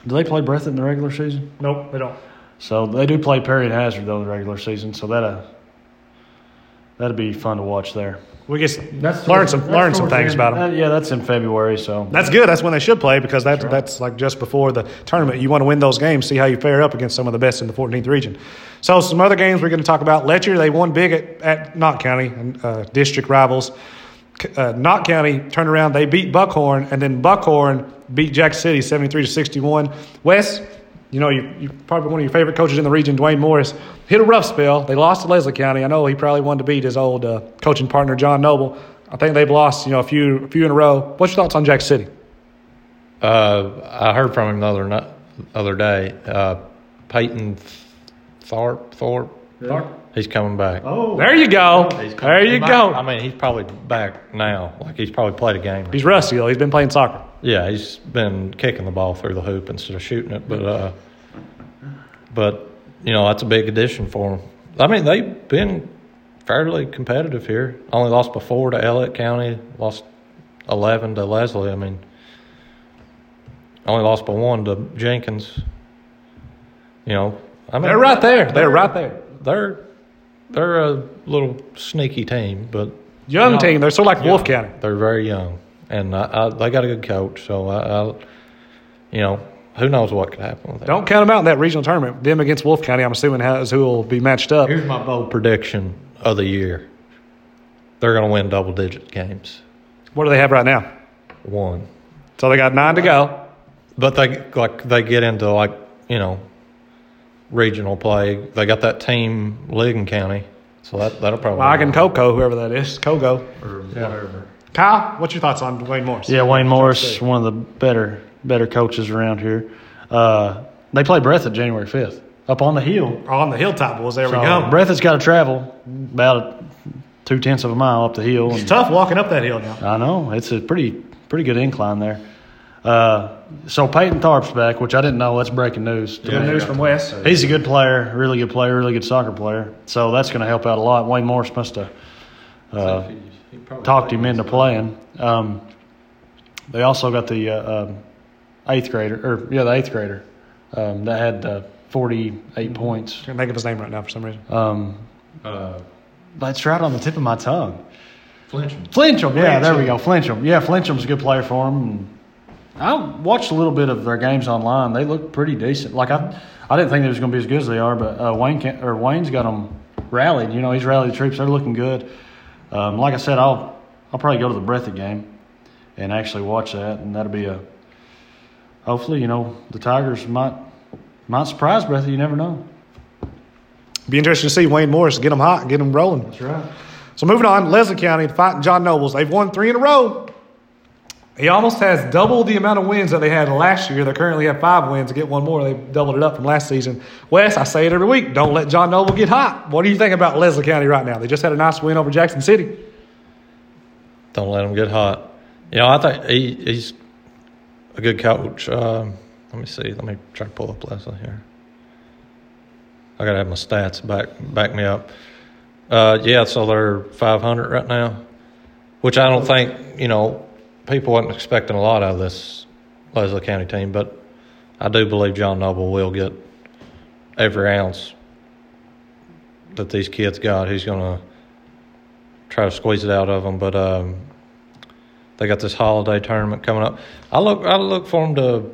Speaker 3: Do they play Breathitt in the regular season?
Speaker 2: nope, they don't.
Speaker 3: So they do play Perry and Hazard though in the regular season, so that uh, that'd be fun to watch there.
Speaker 2: We just learn some learn some things about them.
Speaker 3: Uh, yeah, that's in February, so
Speaker 2: That's good. That's when they should play because that's that's like just before the tournament. You want to win those games, see how you fare up against some of the best in the 14th region. So some other games we're going to talk about. Letcher they won big at, at Knott County, uh, district rivals. Uh, Knott County turned around. They beat Buckhorn, and then Buckhorn beat Jack City 73 to 61. Wes, you know, you, you probably one of your favorite coaches in the region, Dwayne Morris, hit a rough spell. They lost to Leslie County. I know he probably wanted to beat his old uh, coaching partner, John Noble. I think they've lost, you know, a few a few in a row. What's your thoughts on Jack City?
Speaker 4: Uh, I heard from him the other ni- other day. Uh, Peyton Thorpe, Thorpe, Thorpe. he's coming back.
Speaker 3: oh,
Speaker 2: There you go. There you
Speaker 4: might-
Speaker 2: go.
Speaker 4: I mean, he's probably back now. Like he's probably played a game.
Speaker 2: He's rusty though. He's been playing soccer.
Speaker 4: Yeah, he's been kicking the ball through the hoop instead of shooting it. But uh, but you know that's a big addition for them. I mean, they've been fairly competitive here. Only lost before to Elliott County. Lost eleven to Leslie. I mean, only lost by one to Jenkins. You know, I mean
Speaker 2: They're right there. They're right there.
Speaker 4: They're they're a little sneaky team, but
Speaker 2: Young team. They're sort of like Wolf County.
Speaker 4: they're very young, and I, I, they got a good coach. So I, I, you know, who knows what could happen with that.
Speaker 2: Don't count them out in that regional tournament. Them against Wolf County, I'm assuming has who will be matched up.
Speaker 4: Here's my bold prediction of the year: they're going to win double digit games.
Speaker 2: What do they have right now?
Speaker 4: One,
Speaker 2: So they got nine to go.
Speaker 4: but they like they get into like you know regional play. They got that team Ligon County, so that that'll probably
Speaker 2: Mike and Coco, whoever that is, Kogo.
Speaker 4: or whatever.
Speaker 2: Kyle, what's your thoughts on Wayne Morris?
Speaker 3: yeah, Wayne Morris, one of the better better coaches around here. Uh, they play Breathitt January fifth up on the hill.
Speaker 2: On the hilltop was There
Speaker 3: So
Speaker 2: we go.
Speaker 3: Breathitt's got to travel about two tenths of a mile up the hill.
Speaker 2: It's
Speaker 3: and-
Speaker 2: tough walking up that hill now.
Speaker 3: I know it's a pretty pretty good incline there. Uh, so Peyton Tharp's back, which I didn't know. That's breaking news.
Speaker 2: Good
Speaker 3: me.
Speaker 2: news from Wes.
Speaker 3: He's a good player, really good player, really good soccer player. So that's going to help out a lot. Wayne Morris must have uh, talked him into playing. Um, they also got the uh, um, eighth grader, or yeah, the eighth grader um, that had uh, 48 points.
Speaker 2: Can't think of his name right now for some reason.
Speaker 3: Um,
Speaker 4: Uh,
Speaker 3: that's right on the tip of my tongue.
Speaker 4: Flinching.
Speaker 3: Flincham, yeah, there we go. Flincham, yeah, Flincham's a good player for them. And I watched a little bit of their games online. They look pretty decent. Like I, I didn't think they was going to be as good as they are, but uh, Wayne can, or Wayne's got them rallied. You know, he's rallied the troops. They're looking good. Um, like I said, I'll I'll probably go to the Breathitt game and actually watch that, and that'll be a. Hopefully, you know, the Tigers might might surprise Breathitt. You never know.
Speaker 2: Be interesting to see Wayne Morris get them hot, get them rolling.
Speaker 3: That's right.
Speaker 2: So moving on, Leslie County fighting John Nobles. They've won three in a row. He almost has double the amount of wins that they had last year. They currently have five wins. To get one more, they doubled it up from last season. Wes, I say it every week. Don't let John Noble get hot. What do you think about Leslie County right now? They just had a nice win over Jackson City.
Speaker 4: Don't let him get hot. You know, I think he, he's a good coach. Um, let me see. Let me try to pull up Leslie here. I gotta have my stats back back me up. Uh, yeah, so they're 500 right now, which I don't think you know people wasn't expecting a lot out of this Leslie County team, but I do believe John Noble will get every ounce that these kids got. He's gonna try to squeeze it out of them, but um, they got this holiday tournament coming up. I look, I look for them to.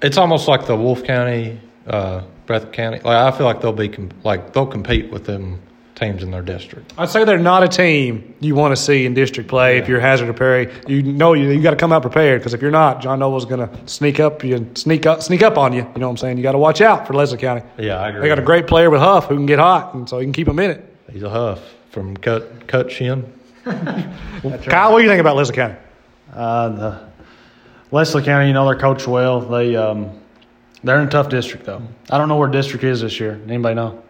Speaker 4: It's almost like the Wolf County, uh, Breathitt County. Like I feel like they'll be like they'll compete with them teams in their district.
Speaker 2: I'd say they're not a team you want to see in district play if you're Hazard or Perry. You know you, you got to come out prepared because if you're not, John Noble's going to sneak up you sneak up sneak up on you. You know what I'm saying? You got to watch out for Leslie County.
Speaker 4: Yeah, I agree.
Speaker 2: They got a great player with Huff who can get hot, and so he can keep them in it.
Speaker 4: He's a huff from Cut Cut Shin.
Speaker 2: Kyle, what do you think about Leslie County?
Speaker 3: Uh, the Leslie County, you know, they're coached well. They um, they're in a tough district though. I don't know where district is this year. Anybody know?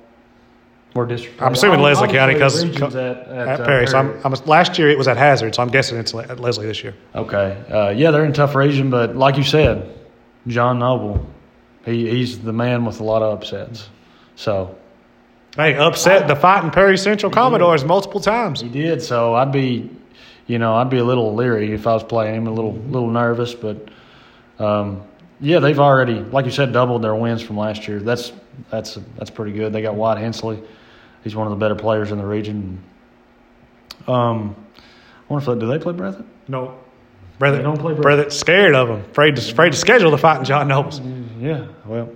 Speaker 3: Where district?
Speaker 2: I'm assuming
Speaker 3: I- I
Speaker 2: Leslie
Speaker 3: would
Speaker 2: County because
Speaker 3: the at, at,
Speaker 2: At
Speaker 3: uh,
Speaker 2: Perry. So I'm, I'm, last year it was at Hazard, so I'm guessing it's at Leslie this year.
Speaker 3: Okay. Uh, yeah, they're in a tough region, but like you said, John Noble, he, he's the man with a lot of upsets. So
Speaker 2: Hey, upset the fighting Perry Central Commodores multiple times.
Speaker 3: he did. So I'd be, you know, I'd be a little leery if I was playing him, a little little nervous. But um, yeah, they've already, like you said, doubled their wins from last year. That's that's that's pretty good. They got White Hensley. He's one of the better players in the region. Um, I wonder if they, do they play Breathitt?
Speaker 2: No. Brother,
Speaker 3: They don't play Brother.
Speaker 2: brother scared of him, afraid to, afraid to schedule the fighting John Nobles.
Speaker 3: Yeah, well,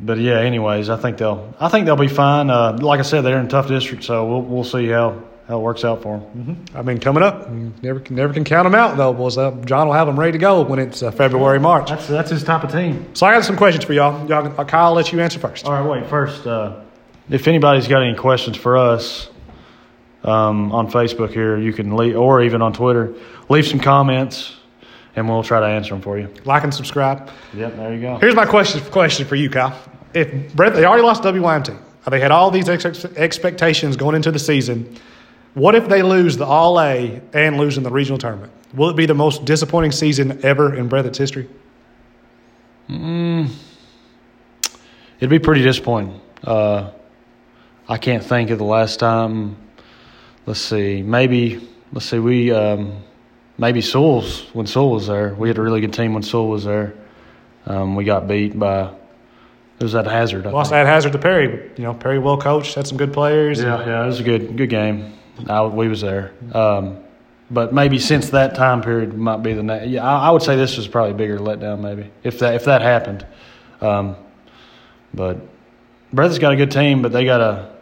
Speaker 3: but yeah. Anyways, I think they'll. I think they'll be fine. Uh, like I said, they're in a tough district, so we'll we'll see how how it works out for them.
Speaker 2: I mean, coming up, never can never can count them out though, boys. Uh, John will have them ready to go when it's uh, February, March.
Speaker 3: That's that's his type of team.
Speaker 2: So I got some questions for y'all. y'all uh, Kyle, I'll let you answer first.
Speaker 3: All right, wait. First, uh, if anybody's got any questions for us um, on Facebook here, you can leave, or even on Twitter, leave some comments, and we'll try to answer them for you.
Speaker 2: Like and subscribe.
Speaker 3: Yep, there you go.
Speaker 2: Here's my question question for you, Kyle. If Brett, they already lost WYMT, they had all these ex- expectations going into the season. What if they lose the All A and lose in the regional tournament? Will it be the most disappointing season ever in Breathitt's history?
Speaker 3: It'd be pretty disappointing. Uh, I can't think of the last time. Let's see. Maybe let's see. We um, maybe Sewell's when Sewell was there. We had a really good team when Sewell was there. Um, we got beat by it was at Hazard. I
Speaker 2: Lost
Speaker 3: think.
Speaker 2: at Hazard to Perry, you know Perry well coached, had some good players.
Speaker 3: Yeah, yeah, it was a good good game. I, we was there. Um, but maybe since that time period might be the next. Yeah, I, I would say this was probably a bigger letdown, maybe if that if that happened. Um, but Breathitt's got a good team, but they gotta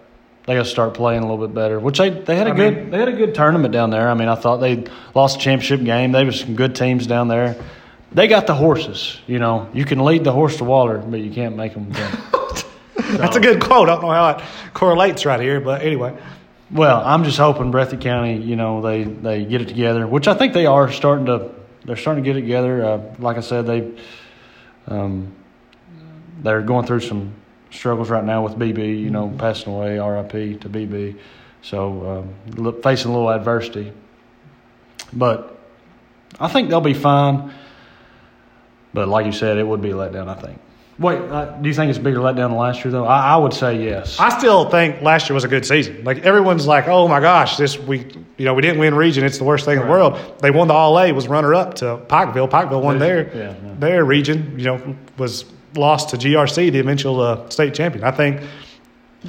Speaker 3: they gotta start playing a little bit better. Which they they had a
Speaker 2: I
Speaker 3: good
Speaker 2: mean-
Speaker 3: they had a good tournament down there. I mean, I thought they lost a championship game. They was some good teams down there. They got the horses. You know, you can lead the horse to water, but you can't make them.
Speaker 2: That's a good quote. I don't know how it correlates right here, but anyway.
Speaker 3: Well, I'm just hoping Breathitt County, you know, they, they get it together, which I think they are starting to. They're starting to get it together. Uh, like I said, they um, they're going through some struggles right now with BB, you know, passing away, RIP to BB. So um, facing a little adversity, but I think they'll be fine. But like you said, it would be a letdown. I think. Wait, uh, do you think it's a bigger letdown than last year though? I, I would say yes.
Speaker 2: I still think last year was a good season. Like everyone's like, "Oh my gosh, this we you know we didn't win region. It's the worst thing in the world." They won the All A, was runner up to Pikeville. Pikeville won their
Speaker 3: Yeah, yeah.
Speaker 2: their region. You know, was lost to GRC, the eventual uh, state champion. I think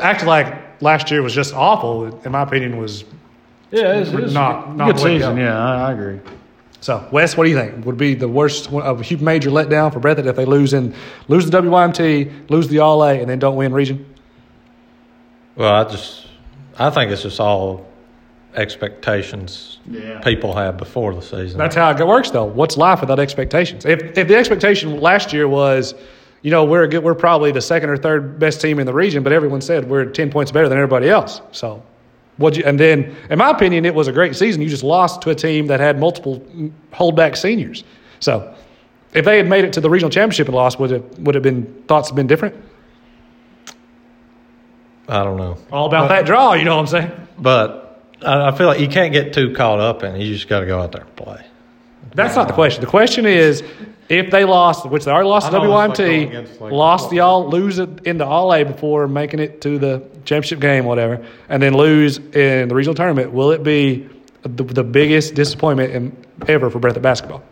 Speaker 2: acting like last year was just awful. In my opinion, was
Speaker 3: Yeah, it's, it's
Speaker 2: Not-
Speaker 3: a
Speaker 2: not
Speaker 3: good
Speaker 2: the way to
Speaker 3: season.
Speaker 2: go.
Speaker 3: Yeah, I, I agree.
Speaker 2: so. Wes, what do you think? Would be the worst of a huge major letdown for Breathitt if they lose in lose the WYMT, lose the All A, and then don't win region?
Speaker 4: Well, I just, I think it's just all expectations
Speaker 3: Yeah.
Speaker 4: people have before the season.
Speaker 2: That's how it works, though. What's life without expectations? If if the expectation last year was, you know, we're good, we're probably the second or third best team in the region, but everyone said we're ten points better than everybody else. So, what you and then, in my opinion, it was a great season. You just lost to a team that had multiple holdback seniors. So, if they had made it to the regional championship and lost, would it would have been thoughts have been different?
Speaker 4: I don't know.
Speaker 2: All about that draw, you know what I'm saying?
Speaker 4: But I, I feel like you can't get too caught up in it. You just got to go out there and play.
Speaker 2: That's not the question. The question is if they lost, which they already lost to
Speaker 4: I know, it's like
Speaker 2: WYMT,
Speaker 4: like,
Speaker 2: lost the all, lose it into All A before making it to the championship game, whatever, and then lose in the regional tournament, will it be the, the biggest disappointment in, ever for Breathitt basketball?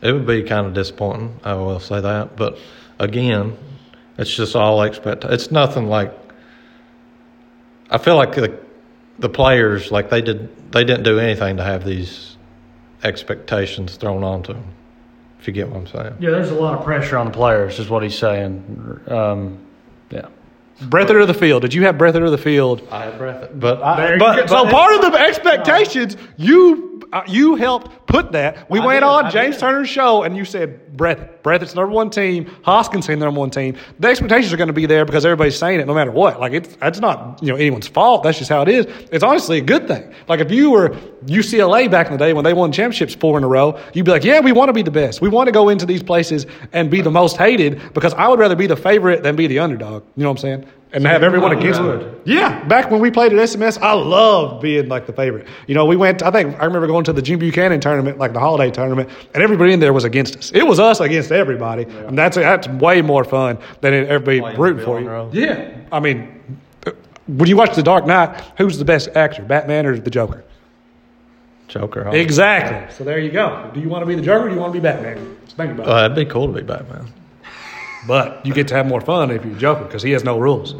Speaker 4: It would be kind of disappointing. I will say that. But again, it's just all expect. It's nothing like. I feel like the the players like they did they didn't do anything to have these expectations thrown onto them. If you get what I'm saying.
Speaker 3: Yeah, there's a lot of pressure on the players, is what he's saying. Um, yeah.
Speaker 2: Breathitt or the field? Did you have Breathitt of the field?
Speaker 4: I had breath, but I,
Speaker 2: you
Speaker 4: but,
Speaker 2: so part of the expectations, you uh, you helped put that. We
Speaker 4: I
Speaker 2: went
Speaker 4: did,
Speaker 2: on
Speaker 4: I
Speaker 2: James
Speaker 4: did.
Speaker 2: Turner's show, and you said Breath, Breath, it's number one team. Hoskins team, number one team. The expectations are going to be there because everybody's saying it, no matter what. Like it's that's not you know anyone's fault. That's just how it is. It's honestly a good thing. Like if you were UCLA back in the day when they won championships four in a row, you'd be like, yeah, we want to be the best. We want to go into these places and be the most hated because I would rather be the favorite than be the underdog. You know what I'm saying? And have everyone against them. Yeah, back when we played at SMS, I loved being like the favorite. You know, we went. I think I remember going to the Jim Buchanan tournament, like the holiday tournament, and everybody in there was against us. It was us against everybody, and that's that's way more fun than it, everybody
Speaker 4: Playing
Speaker 2: rooting for you.
Speaker 4: role.
Speaker 2: Yeah, I mean, uh, when you watch The Dark Knight, who's the best actor, Batman or the Joker?
Speaker 4: Joker. huh?
Speaker 2: Exactly. So there you go. Do you want to be the Joker? or Do you want to be Batman? Just think about it.
Speaker 4: Uh, it'd be cool to be Batman.
Speaker 2: But you get to have more fun if you're Joker because he has no rules.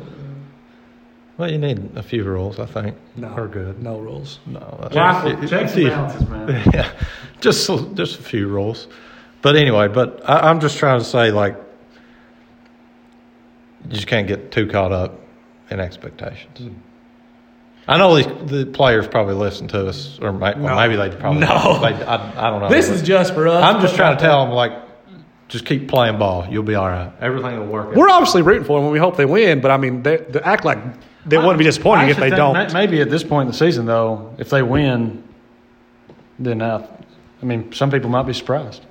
Speaker 4: Well, you need a few rules, I think.
Speaker 2: No,
Speaker 4: Are good.
Speaker 2: No rules.
Speaker 4: No, that's
Speaker 3: Rifle,
Speaker 4: it-
Speaker 3: checks and balances, man.
Speaker 4: yeah, just a- just a few rules. But anyway, but I, I'm just trying to say, like, you just can't get too caught up in expectations.
Speaker 2: Hmm.
Speaker 4: I know these, the players probably listen to us, or may, well,
Speaker 2: No.
Speaker 4: maybe they probably
Speaker 2: No.
Speaker 4: They, I, I don't know.
Speaker 2: This is just for us.
Speaker 4: I'm just trying to tell them, like, just keep playing ball. You'll be all right. Everything will work. out.
Speaker 2: We're obviously rooting for them and we hope they win, but I mean, they, they act like they wouldn't be disappointing if they don't.
Speaker 3: think Maybe at this point in the season, though, if they win, then uh, I mean, some people might be surprised.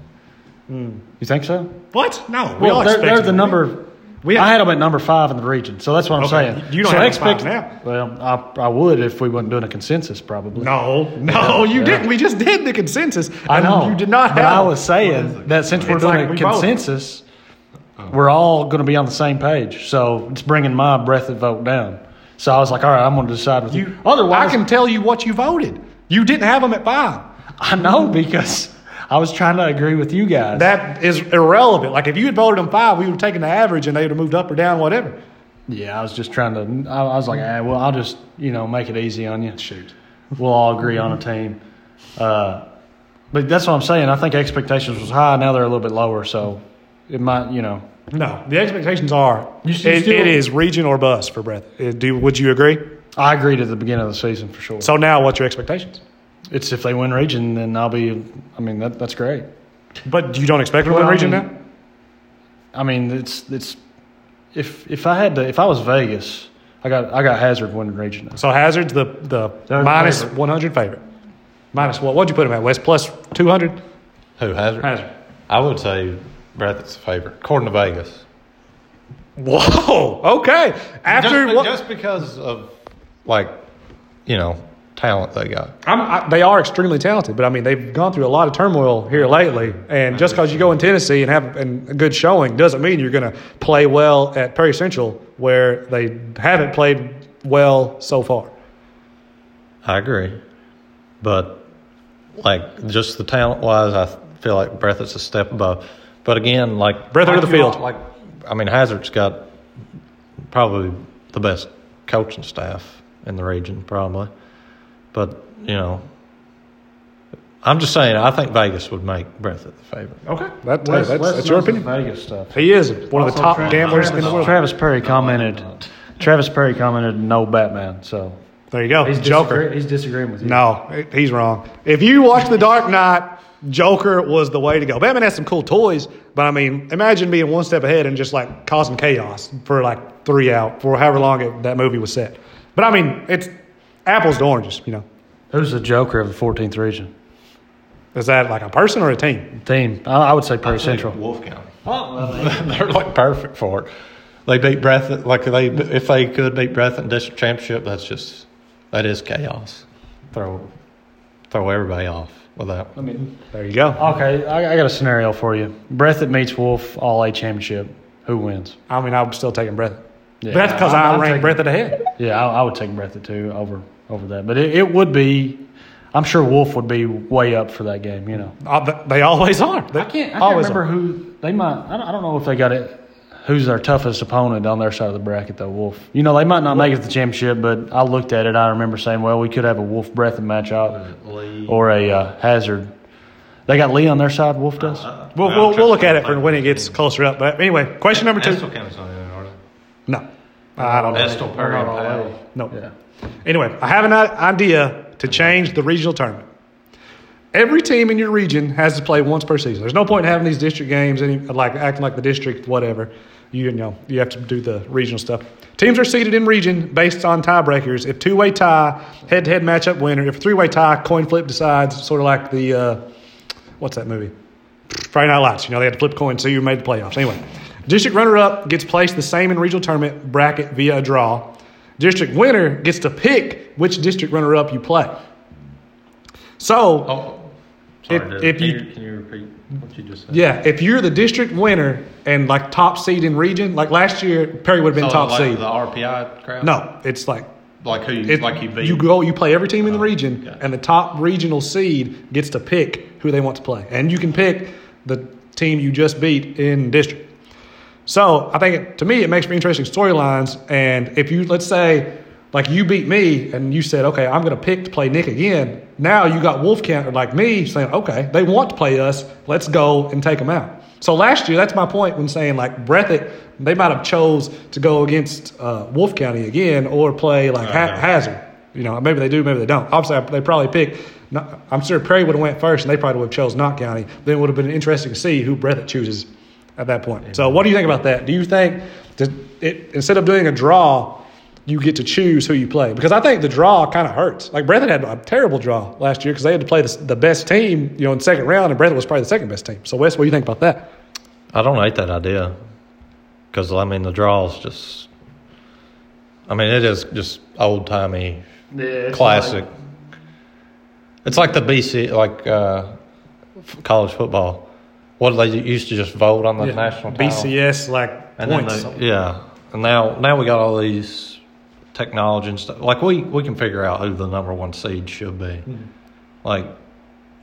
Speaker 3: You think so?
Speaker 2: What? No. We all
Speaker 3: Well, they're,
Speaker 2: expect
Speaker 3: they're the
Speaker 2: to
Speaker 3: number.
Speaker 2: We
Speaker 3: I had them at number five in the region, so that's what I'm
Speaker 2: Okay.
Speaker 3: saying.
Speaker 2: You don't
Speaker 3: so
Speaker 2: have
Speaker 3: expect,
Speaker 2: five now.
Speaker 3: Well, I, I would if we weren't doing a consensus, probably.
Speaker 2: No, no, you
Speaker 3: Yeah.
Speaker 2: didn't. We just did the consensus.
Speaker 3: I know
Speaker 2: You did not
Speaker 3: But. I was saying that since we're doing
Speaker 2: like
Speaker 3: a
Speaker 2: we both-
Speaker 3: consensus, we're all going to be on the same page. So it's bringing my breath of vote down. So I was like, all right, I'm going to decide with you.
Speaker 2: you,
Speaker 3: Otherwise,
Speaker 2: I can tell you what you voted. You didn't have them at five.
Speaker 3: I know because I was trying to agree with you guys.
Speaker 2: That is irrelevant. Like if you had voted them five, we would have taken the average and they would have moved up or down, whatever.
Speaker 3: yeah, I was just trying to. I, I was like, ah, well, I'll just you know make it easy on you. Shoot, we'll all agree on a team. Uh, but that's what I'm saying. I think expectations was high. Now they're a little bit lower. So it might, you know,
Speaker 2: No, the expectations are
Speaker 3: You
Speaker 2: it,
Speaker 3: still-
Speaker 2: it is region or bust for Breath. Uh, Do would you agree?
Speaker 3: I agreed at the beginning of the season for sure.
Speaker 2: So now, what's your expectations?
Speaker 3: It's if they win region, then I'll be. I mean, that, that's great.
Speaker 2: But you don't expect them to
Speaker 3: Well,
Speaker 2: win region
Speaker 3: I mean-
Speaker 2: now?
Speaker 3: I mean, it's it's if if I had to, if I was Vegas, I got I got Hazard winning region.
Speaker 2: So Hazard's the the
Speaker 3: They're
Speaker 2: minus
Speaker 3: favorite.
Speaker 2: 100 favorite. Minus what? What'd you put him at? West plus 200?
Speaker 4: Who Hazard?
Speaker 2: Hazard.
Speaker 4: I would say Breathitt's the favorite, according to Vegas.
Speaker 2: Whoa. Okay. After
Speaker 4: just,
Speaker 2: what?
Speaker 4: just because of like, you know, talent they got.
Speaker 2: I'm, I, they are extremely talented, but I mean they've gone through a lot of turmoil here lately. And just because you go in Tennessee and have an- a good showing doesn't mean you're going to play well at Perry Central, where they haven't played well so far.
Speaker 4: I agree, but like just the talent wise, I feel like Breathitt's a step above. But again, like
Speaker 2: Breathitt
Speaker 4: like
Speaker 2: of the field.
Speaker 4: all- like I mean, Hazard's got probably the best coaching staff in the region, probably. But you know, I'm just saying, I think Vegas would make Breathitt the favorite.
Speaker 2: Okay. That, hey, that's, that's your opinion.
Speaker 3: Vegas stuff.
Speaker 2: He is one of the top
Speaker 3: Travis-
Speaker 2: gamblers in the world.
Speaker 3: Travis Perry commented. Travis Perry commented, "No Batman." So
Speaker 2: There you go.
Speaker 3: he's
Speaker 2: Joker.
Speaker 3: disagree- He's disagreeing with you.
Speaker 2: No, he's wrong. If you watch The Dark Knight, Joker was the way to go. Batman has some cool toys, but I mean, imagine being one step ahead and just like causing chaos for like three out for however long it, that movie was set. But I mean, it's apples to oranges. You know,
Speaker 3: Who's the Joker of the 14th region
Speaker 2: is that like a person or a team?
Speaker 3: team? I, I would say Perry Central.
Speaker 4: Wolf County. They're like perfect for it. They beat Breathitt like they if they could beat Breathitt in district championship. That's just that is chaos. Throw throw everybody off with that.
Speaker 3: I mean,
Speaker 2: There you go.
Speaker 3: okay, I, I got a scenario for you. Breathitt meets Wolf, all A championship. Who wins?
Speaker 2: I mean, I'm still taking Breath.
Speaker 3: Yeah,
Speaker 2: That's because
Speaker 3: I'm-
Speaker 2: I
Speaker 3: I'm
Speaker 2: rank
Speaker 3: taking-
Speaker 2: Breath ahead.
Speaker 3: Yeah, I, I would take Breathitt too over over that. But it, it would be. I'm sure Wolf would be way up for that game. You know.
Speaker 2: Uh, They always are. They
Speaker 3: I can't. I can't remember
Speaker 2: are.
Speaker 3: who they might. I don't, I don't know if they got it. Who's their toughest opponent on their side of the bracket, though? Wolf. You know, they might not make it to the championship, but I looked at it. I remember saying, "Well, we could have a Wolf Breath match up or a uh, Hazard." They got Lee on their side. Wolf does.
Speaker 2: We'll, we'll, we'll look at it for when it gets closer up. But anyway, question number two.
Speaker 4: Estill County's not in it.
Speaker 2: No, I don't know.
Speaker 4: Estill, Perry.
Speaker 2: No.
Speaker 3: Yeah.
Speaker 2: Anyway, I have an idea to change the regional tournament. every team in your region has to play once per season. There's no point in having these district games, any like acting like the district, whatever. You, you know, you have to do the regional stuff. Teams are seeded in region based on tiebreakers. If two way tie, head to head matchup winner. If three way tie, coin flip decides. Sort of like the uh, what's that movie? Friday Night Lights. You know, they had to flip a coin, so you made the playoffs. Anyway, district runner up gets placed the same in regional tournament bracket via a draw. District winner gets to pick which district runner up you play. So,
Speaker 4: Oh, sorry.
Speaker 2: If- if
Speaker 4: can
Speaker 2: you-
Speaker 4: you, can you repeat what you just said?
Speaker 2: yeah, if you're the district winner and like top seed in region, like last year, Perry would have been
Speaker 4: So,
Speaker 2: top
Speaker 4: like
Speaker 2: seed.
Speaker 4: the RPI crowd.
Speaker 2: No, it's like
Speaker 4: like who? You,
Speaker 2: it,
Speaker 4: like you beat.
Speaker 2: you go, you play every team in the oh, region,
Speaker 4: okay.
Speaker 2: and the top regional seed gets to pick who they want to play, and you can pick the team you just beat in district. So I think it, to me it makes for interesting storylines. And if you let's say like you beat me and you said okay I'm going to pick to play Nick again. Now you got Wolf County like me saying okay they want to play us. Let's go and take them out. So last year that's my point when saying like Breathitt they might have chose to go against uh, Wolf County again or play like ha-
Speaker 4: Uh-huh.
Speaker 2: Hazard. You know maybe they do maybe they don't. Obviously they probably pick. Not, I'm sure Perry would have went first and they probably would have chose Knott County. Then it would have been interesting to see who Breathitt chooses at that point. So, what do you think about that? Do you think that it, instead of doing a draw, you get to choose who you play? Because I think the draw kind of hurts. Like Breathitt had a terrible draw last year because they had to play the, the best team, you know, in the second round, and Breathitt was probably the second best team. So, Wes, what do you think about that?
Speaker 4: I don't hate that idea because I mean the draw is just. I mean it is just old timey
Speaker 3: Yeah,
Speaker 4: classic. it's like the BC like uh, f- college football. What they used to just vote on the national title.
Speaker 2: BCS like
Speaker 4: And
Speaker 2: points.
Speaker 4: they, yeah, and now now we got all these technology and stuff. Like we we can figure out who the number one seed should be.
Speaker 2: Hmm.
Speaker 4: Like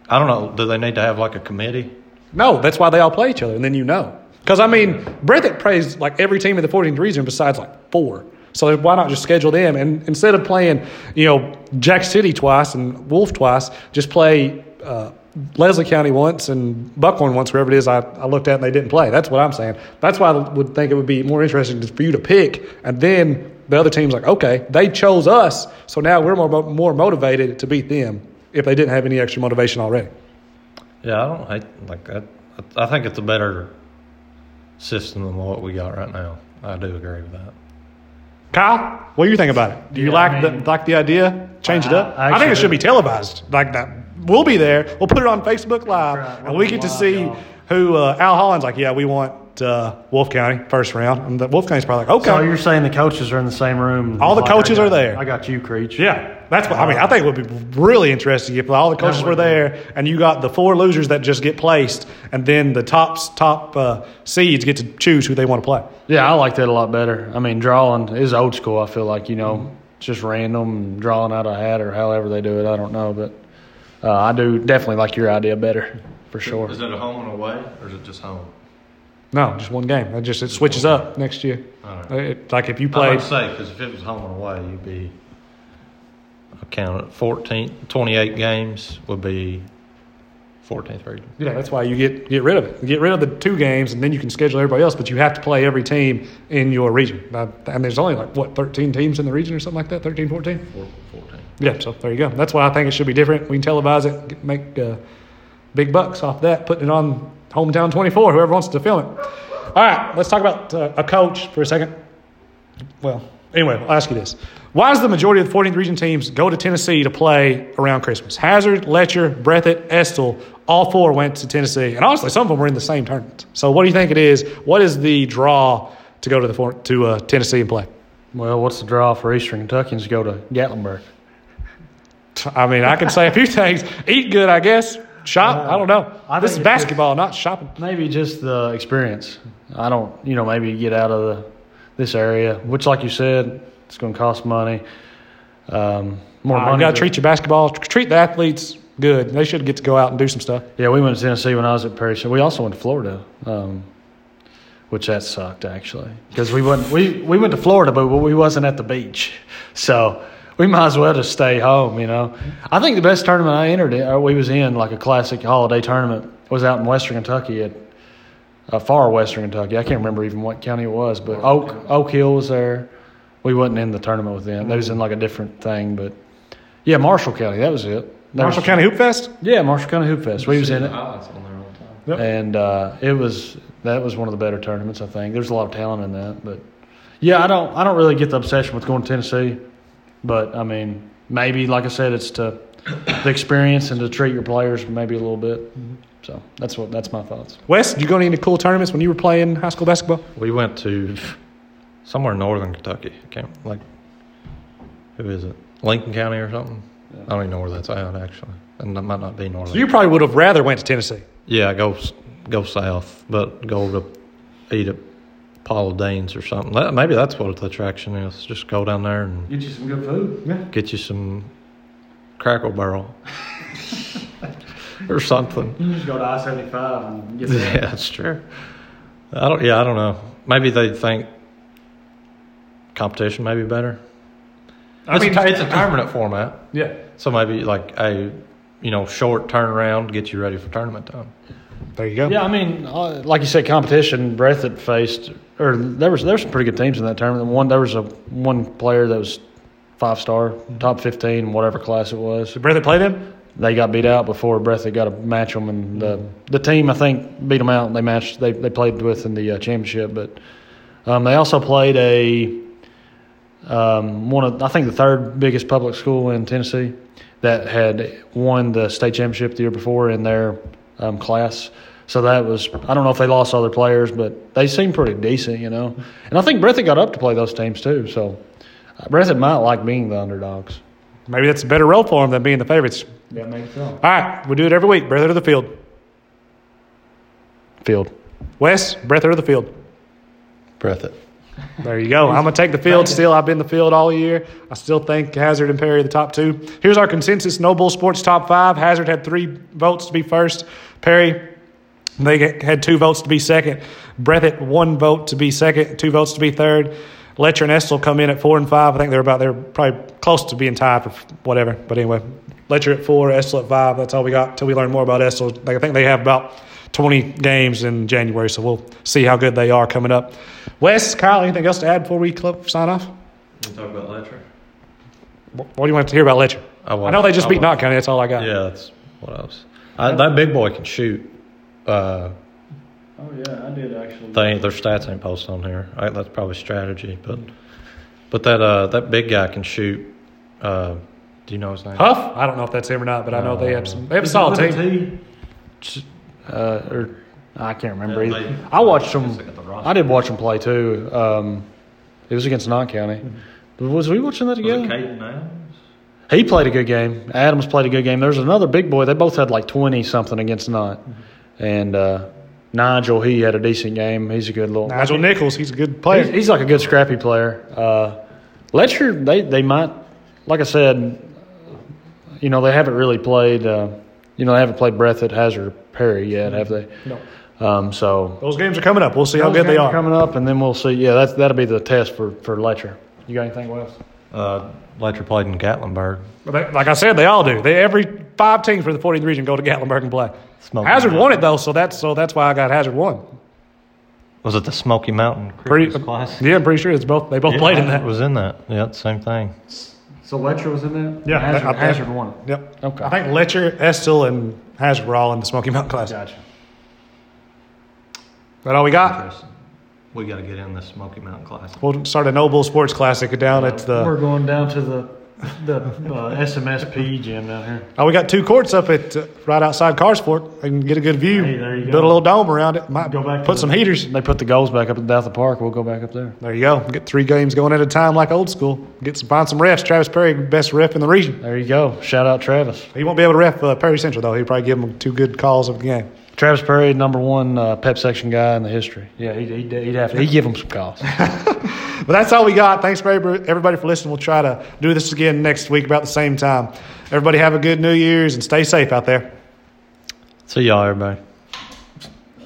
Speaker 4: I don't know. Do they need to have like a committee?
Speaker 2: No, that's why they all play each other, and then you know. Because I mean, Breathitt plays like every team in the 14th region besides like four. So why not just schedule them? And instead of playing, you know, Jack City twice and Wolf twice, just play uh, Leslie County once and Buckhorn once, wherever it is I, I looked at and they didn't play. That's what I'm saying. That's why I would think it would be more interesting for you to pick, and then the other team's like, okay, they chose us, so now we're more more motivated to beat them if they didn't have any extra motivation already.
Speaker 4: Yeah, I don't hate like that. I think it's a better system than what we got right now. I do agree with that.
Speaker 2: Kyle, what do you think about it? Do you
Speaker 3: Yeah,
Speaker 2: like
Speaker 3: I mean-
Speaker 2: the like the idea? Change it up.
Speaker 3: I
Speaker 2: I, think it should be televised like that. We'll be there. We'll put it on Facebook Live,
Speaker 3: Right,
Speaker 2: and
Speaker 3: we'll
Speaker 2: we
Speaker 3: be
Speaker 2: get to see
Speaker 3: y'all.
Speaker 2: who uh, Al Holland's like. Yeah, we want uh, Wolf County first round, and the Wolf County's probably like, okay.
Speaker 3: So you're saying the coaches are in the same room?
Speaker 2: All the
Speaker 3: Like,
Speaker 2: coaches
Speaker 3: got-
Speaker 2: are there.
Speaker 3: I got you, Creech.
Speaker 2: yeah, that's what I mean. I think it would be really interesting if all the coaches
Speaker 3: would
Speaker 2: were
Speaker 3: be.
Speaker 2: there, and you got the four losers that just get placed, and then the tops top uh, seeds get to choose who they want to play.
Speaker 3: Yeah, I like that a lot better. I mean, drawing is old school. I feel like you know, it's just random drawing out a hat or however they do it. I don't know, but uh, I do definitely like your idea better for sure.
Speaker 4: Is it a home and away, or is it just home?
Speaker 2: No, just one game. It just it switches up next year.
Speaker 4: All right.
Speaker 2: It- like if you
Speaker 4: I
Speaker 2: played.
Speaker 4: would say because if it was home and away, you'd be. I count it 14, 28 games would be 14th region.
Speaker 2: Yeah, that's why you get get rid of it. You get rid of the two games, and then you can schedule everybody else. But you have to play every team in your region. Uh, And there's only like what 13 teams in the region or something like that. 13, 14.
Speaker 4: Four- 14.
Speaker 2: Yeah, so there you go. That's why I think it should be different. We can televise it, make uh, big bucks off that, putting it on hometown 24. Whoever wants to film it. All right, let's talk about uh, a coach for a second. Well, anyway, I'll ask you this. Why does the majority of the 14th region teams go to Tennessee to play around Christmas? Hazard, Letcher, Breathitt, Estill, all four went to Tennessee. And honestly, some of them were in the same tournament. So what do you think it is? What is the draw to go to the to uh, Tennessee and play?
Speaker 3: Well, what's the draw for Eastern Kentuckians to go to Gatlinburg?
Speaker 2: I mean, I can say a few things. Eat good, I guess. Shop, I don't know.
Speaker 3: I
Speaker 2: this is basketball, not shopping.
Speaker 3: Maybe just the experience. I don't, you know, maybe get out of the this area, which, like you said, it's going to cost money. Um, more
Speaker 2: Uh,
Speaker 3: money.
Speaker 2: you got to treat your basketball, treat the athletes good. They should get to go out and do some stuff.
Speaker 3: Yeah, we went to Tennessee when I was at Perry. We also went to Florida, um, which that sucked actually because we went we we went to Florida, but we wasn't at the beach, so we might as well just stay home. You know, I think the best tournament I entered, in, or we was in like a classic holiday tournament, was out in Western Kentucky at uh, far Western Kentucky. I can't remember even what county it was, but Oak Oak Hill was there. We wasn't in the tournament with them. They was in like a different thing, but yeah, Marshall County. That was it. There
Speaker 2: Marshall
Speaker 3: was-
Speaker 2: County Hoop Fest.
Speaker 3: Yeah, Marshall County Hoop Fest. We was in it,
Speaker 4: Highlights on there all the time.
Speaker 2: Yep.
Speaker 3: and uh, it was that was one of the better tournaments. I think there's a lot of talent in that, but yeah, I don't I don't really get the obsession with going to Tennessee, but I mean maybe like I said, it's to the experience and to treat your players maybe a little bit. Mm-hmm. So that's what that's my thoughts.
Speaker 2: Wes, did you go to any cool tournaments when you were playing high school basketball?
Speaker 4: We went to somewhere in northern Kentucky. I can't like who is it? Lincoln County or something? I don't even know where that's at actually, and that might not be northern.
Speaker 2: So you probably would have rather went to Tennessee.
Speaker 4: yeah, go go south, but go to eat at Paula Deen's or something. That, maybe that's what the attraction is. Just go down there and
Speaker 3: Get you some good food. Yeah.
Speaker 4: get you some Cracker Barrel or something.
Speaker 3: You just go to I seventy five and get
Speaker 4: Yeah, that's true. I don't. Yeah, I don't know. Maybe they think competition may be better.
Speaker 2: I
Speaker 4: It's,
Speaker 2: mean,
Speaker 4: a, it's a tournament format,
Speaker 2: yeah.
Speaker 4: so maybe like a you know short turnaround get you ready for tournament time.
Speaker 2: There you go.
Speaker 3: Yeah, I mean, uh, like you said, competition. Breathitt faced, or there was there were some pretty good teams in that tournament. One there was a one player that was five star, top fifteen, whatever class it was.
Speaker 2: Did Breathitt play them?
Speaker 3: They got beat out before Breathitt got to match them, and the the team I think beat them out. and They matched. They they played with in the uh, championship, but um, they also played a um, one of I think the third biggest public school in Tennessee that had won the state championship the year before in their um, class. So that was I don't know if they lost other players, but they seemed pretty decent, you know. And I think Breathitt got up to play those teams too. So uh, Breathitt might like being the underdogs.
Speaker 2: Maybe that's a better role for them than being the favorites.
Speaker 3: Yeah, maybe so.
Speaker 2: All right, we do it every week. Breathitt of the field.
Speaker 3: Field.
Speaker 2: Wes, Breathitt of the field.
Speaker 4: Breathitt.
Speaker 2: There you go. I'm going to take the field still. I've been the field all year. I still think Hazard and Perry are the top two. Here's our consensus No Bull Sports top five. Hazard had three votes to be first. Perry, they had two votes to be second. Breathitt, one vote to be second, two votes to be third. Letcher and Estill come in at four and five. I think they're about, they're probably close to being tied for whatever. But anyway, Letcher at four, Estill at five. That's all we got until we learn more about Estill. I think they have about 20 games in January, so we'll see how good they are coming up. Wes, Kyle, anything else to add before we club, sign off?
Speaker 4: You talk about Letcher.
Speaker 2: What do you want to hear about Letcher?
Speaker 4: I,
Speaker 2: I know they just beat Knott County. That's all I got.
Speaker 4: Yeah, that's what else. I, that big boy can shoot. Uh,
Speaker 3: Oh yeah, I did actually.
Speaker 4: they their stats ain't posted on here. I, that's probably strategy, but but that uh that big guy can shoot. Uh, do you know his name?
Speaker 2: Huff? I don't know if that's him or not, but I know they have some. They have a solid team.
Speaker 3: Uh, or I can't remember
Speaker 4: Yeah,
Speaker 3: either.
Speaker 4: they-
Speaker 3: I watched them.
Speaker 4: Just look at the.
Speaker 3: I did watch them play too. Um, it was against Knott County. But Was we watching that
Speaker 4: Was it
Speaker 3: together? He played a good game. Adams played a good game. There's another big boy. They both had like 20 something against Knott. And uh, Nigel, he had a decent game. He's a good little.
Speaker 2: Nigel Nichols, he's a good player.
Speaker 3: he's like a good scrappy player. Uh, Letcher, they, they might, like I said, you know, they haven't really played, uh, you know, they haven't played Breathitt, Hazard, or Perry yet, have they?
Speaker 2: No.
Speaker 3: Um, so
Speaker 2: Those games are coming up. We'll see how good they
Speaker 3: games
Speaker 2: are.
Speaker 3: coming up, and then we'll see. Yeah, that's that'll be the test for for Letcher. You got anything else?
Speaker 4: Uh, Letcher played in Gatlinburg.
Speaker 2: Like I said, they all do. They every five teams from the 40th region go to Gatlinburg and play.
Speaker 4: Smoky
Speaker 2: Hazard
Speaker 4: Mountain.
Speaker 2: won it though, so that's so that's why I got Hazard one.
Speaker 4: Was it the Smoky Mountain
Speaker 2: Pretty,
Speaker 4: class?
Speaker 2: yeah, I'm pretty sure it's both. They both
Speaker 4: Yeah,
Speaker 2: played in
Speaker 4: Hazard
Speaker 2: that.
Speaker 4: Was in that. Yeah, same thing.
Speaker 3: So Letcher was in there.
Speaker 2: Yeah,
Speaker 3: Hazard,
Speaker 2: I- I-
Speaker 3: Hazard won.
Speaker 2: Yep.
Speaker 3: Okay.
Speaker 2: I think Letcher, Estill, and Hazard were all in the Smoky Mountain class.
Speaker 3: Gotcha.
Speaker 2: That all we got?
Speaker 4: We got to get in the Smoky Mountain class.
Speaker 2: We'll start a Noble Sports Classic down at the.
Speaker 3: We're going down to the the uh, SMSP gym down here.
Speaker 2: Oh, we got two courts up at uh, right outside Carsford. We can get a good view.
Speaker 3: Hey, there you go.
Speaker 2: Build a little dome around it. Might
Speaker 3: Go back. to
Speaker 2: put
Speaker 3: the-
Speaker 2: some heaters.
Speaker 3: They put the goals back up at Douthit Park. We'll go back up there.
Speaker 2: There you go. Get three games going at a time like old school. Get some find some refs. Travis Perry, best ref in the region.
Speaker 3: There you go. Shout out Travis.
Speaker 2: He won't be able to ref uh, Perry Central though. He'll probably give him two good calls of the game.
Speaker 3: Travis Perry, number one uh, pep section guy in the history. Yeah, he'd, he'd, he'd have to. He'd give him some calls.
Speaker 2: But that's all we got. Thanks for everybody for listening. We'll try to do this again next week about the same time. Everybody have a good New Year's and stay safe out there.
Speaker 4: See y'all, everybody.